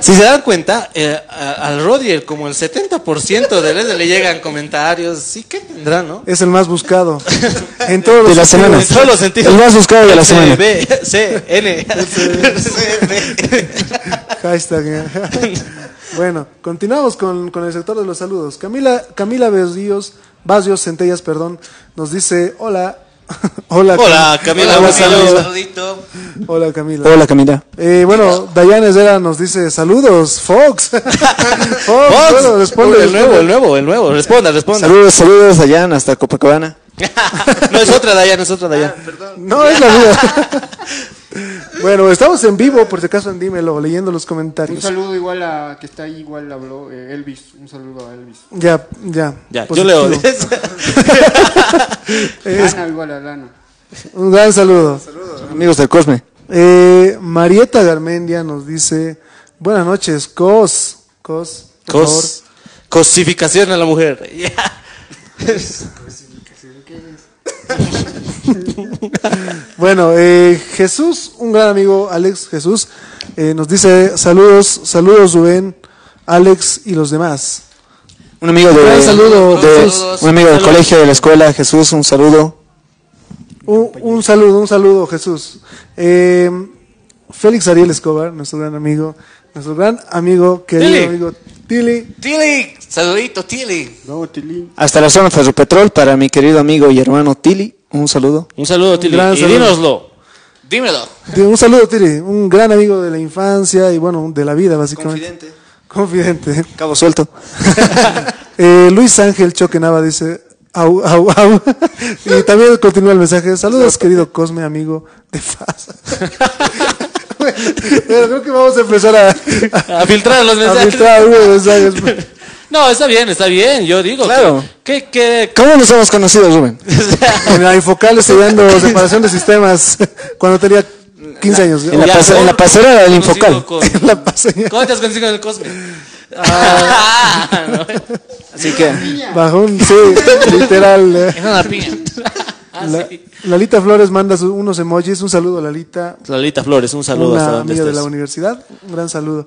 Si se dan cuenta, eh, a- al Rodier, como el 70% de él le llegan comentarios. Sí, ¿qué tendrá, no? Es el más buscado. En todos los De la sentidos. semana. En todos los sentidos. El más buscado de la C, semana. B, C, N. Hashtag. eh. bueno, continuamos con, con el sector de los saludos. Camila, Camila Berríos, Vasios Centellas, perdón, nos dice, hola. Hola, Hola, Cam- Camila, Hola, un Camila, saludito. Hola, Camila. Hola, Camila. Eh, bueno, Dayan Herrera nos dice, saludos, Fox. Fox, bueno, responde, el nuevo, el nuevo, el nuevo. Responda, responda. Saludos, saludos allá hasta Copacabana. no es otra Dayan, es otra Dayan. No, es la vida. Bueno, estamos en vivo, por si acaso en Dímelo, leyendo los Un comentarios. saludo igual a que está ahí, igual habló eh, Elvis. Un saludo a Elvis. Ya, ya. Ya, yo leo. Es- Lana igual a Lana. un gran saludo. Amigos del Cosme. Eh, Marieta Garmendia nos dice, buenas noches, Cos. Cos. por favor. Cos, cosificación a la mujer. Ya. Bueno, eh, Jesús, un gran amigo, Alex Jesús, eh, nos dice saludos, saludos Rubén, Alex y los demás. Un amigo de, Un saludo, de- Jesús. un amigo del colegio, de la escuela, Jesús, un saludo. Un, un saludo, un saludo Jesús. Eh, Félix Ariel Escobar, nuestro gran amigo, nuestro gran amigo, querido Tili. amigo Tili. Tili, saludito, Tili. No, Tilín. Hasta la zona Ferropetrol para mi querido amigo y hermano Tili, un saludo. Un saludo, Tili. gran Y saludo. dínoslo. Dímelo. Un saludo Tili, un gran amigo de la infancia y bueno, de la vida básicamente. Confidente. Cabo suelto. Eh, Luis Ángel Choquenava dice, au, au, au. y también continúa el mensaje, saludos querido Cosme, amigo de Faz. bueno, creo que vamos a empezar a, a, A filtrar los a mensajes. filtrar algunos mensajes. No, está bien, está bien. Yo digo. Claro. Que, que, que- ¿Cómo nos hemos conocido, Rubén? En la Infocal estudiando separación de sistemas cuando tenía 15 años. En la, ¿cómo en la pasarela del Infocal. con- La ¿Cómo te has conocido en el Cosme? Ah. No. Así que, bajo un, sí, literal. eh. Es una piña. Ah, La- sí. Lalita Flores manda su- unos emojis, un saludo Lalita, Lalita Flores, un saludo hasta una donde amiga de la estés. universidad, un gran saludo.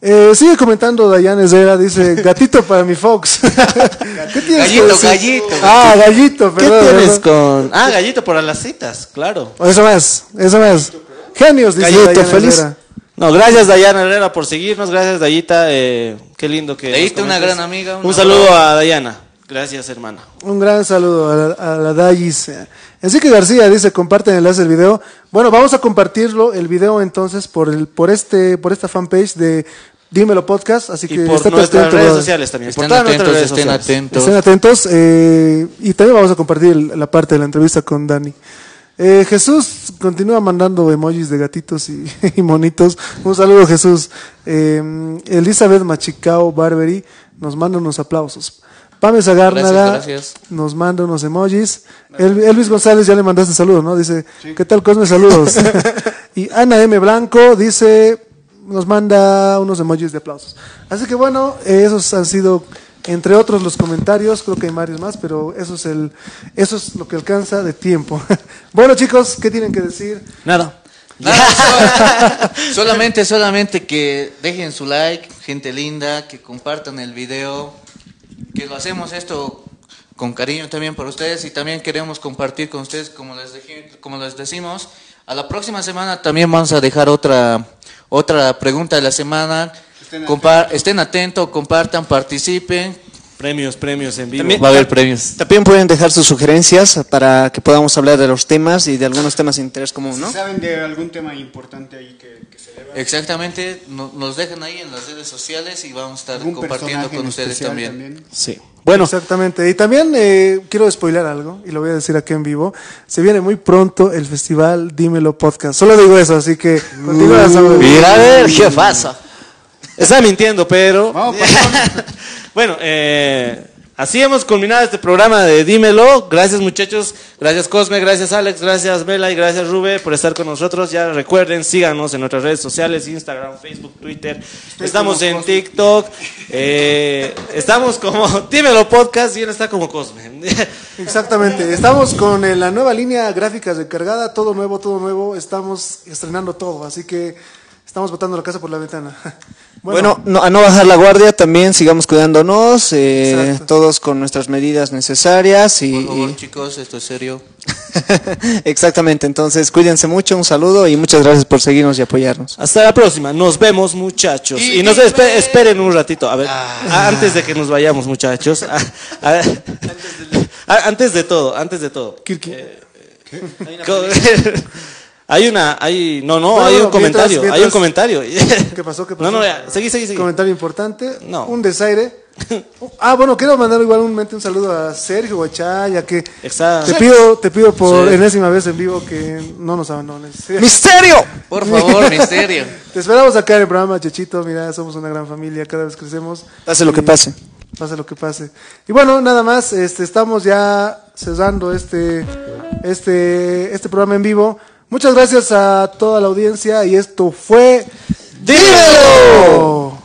Eh, sigue comentando Dayan Herrera, dice, gatito para mi Fox. ¿Qué tienes Gallito, decir? gallito. Ah, gallito, ¿Qué perdón. tienes perdón. con.? Ah, gallito para las citas, claro. O Eso más, eso más. Genios, dice Gallito, Dayan feliz. Herrera. No, gracias Dayana Herrera por seguirnos, gracias Dayita, eh, qué lindo que... Dayita, una gran amiga, Un saludo brava. a Dayana, gracias hermana. Un gran saludo a la, a la Dayis. Enrique García dice, comparten el enlace del video. Bueno, vamos a compartirlo, el video entonces, por el, por este, por esta fanpage de Dímelo Podcast, así Y que por estate nuestras atento, redes sociales también. Estén atentos, redes estén sociales. atentos. Estén atentos. eh, y también vamos a compartir el- la parte de la entrevista con Dani. Eh, Jesús continúa mandando emojis de gatitos y, y monitos. Un saludo, Jesús. Eh, Elizabeth Machicao Barberi nos manda unos aplausos. Pame Gracias, gracias. nos manda unos emojis. El- Elvis González ya le mandaste saludos, ¿no? Dice, ¿qué tal, Cosme? Saludos. y Ana M. Blanco dice, nos manda unos emojis de aplausos. Así que bueno, eh, esos han sido, entre otros, los comentarios. Creo que hay varios más, pero eso es, el, eso es lo que alcanza de tiempo. bueno, chicos, ¿qué tienen que decir? Nada. Nada, so- solamente, solamente que dejen su like, gente linda, que compartan el video, que lo hacemos esto con cariño también para ustedes y también queremos compartir con ustedes, como les, dije- como les decimos, a la próxima semana también vamos a dejar otra, otra pregunta de la semana. Compa- estén atentos, compartan, participen. Premios, premios en vivo. También- Va a haber premios. también pueden dejar sus sugerencias para que podamos hablar de los temas y de algunos temas de interés común, ¿no? Si ¿Saben de algún tema importante ahí que, que? Exactamente, no- nos dejan ahí en las redes sociales y vamos a estar ¿Algún compartiendo con ustedes también. Sí. Bueno, Exactamente. Y también eh, quiero spoiler algo, y lo voy a decir aquí en vivo. Se viene muy pronto el festival Dímelo Podcast. Solo digo eso, así que continúa, Samuel. mira a ver qué pasa. Está mintiendo, pero... Vamos, bueno, eh, así hemos culminado este programa de Dímelo. Gracias muchachos, gracias Cosme, gracias Alex, gracias Bela y gracias Rube por estar con nosotros. Ya recuerden, síganos en nuestras redes sociales, Instagram, Facebook, Twitter. Estamos en TikTok. eh, estamos como Dímelo Podcast y él está como Cosme. Exactamente. Estamos con eh, la nueva línea gráficas recargada, todo nuevo, todo nuevo. Estamos estrenando todo, así que estamos botando la casa por la ventana. Bueno, no- a no bajar la guardia, también sigamos cuidándonos, eh, todos con nuestras medidas necesarias y, Por favor, y- chicos, esto es serio. exactamente, entonces cuídense mucho, un saludo y muchas gracias por seguirnos y apoyarnos. Hasta la próxima, nos vemos muchachos. Y, Y nos espe- esperen un ratito, a ver, a- antes de que nos vayamos muchachos. a- a- a- antes de todo, antes de todo. Kirky. Co- Hay una, hay, no, no, Bueno, hay un mientras- comentario, hay un mientras- comentario. ¿Qué pasó? ¿Qué pasó? No, no, ya, seguí, seguí, seguí. Comentario importante. No. Un desaire. Ah, bueno, quiero mandar igualmente un saludo a Sergio Guachaya, que Exacto. te pido, te pido por Sí. enésima vez en vivo que no nos abandones. ¡Misterio! Por favor, misterio. Te esperamos acá en el programa, Chechito. Mira, somos una gran familia, cada vez crecemos. Pase lo que pase. Pase lo que pase. Y bueno, nada más, este, estamos ya cerrando este, este, este programa en vivo. Muchas gracias a toda la audiencia y esto fue ¡Dímelo!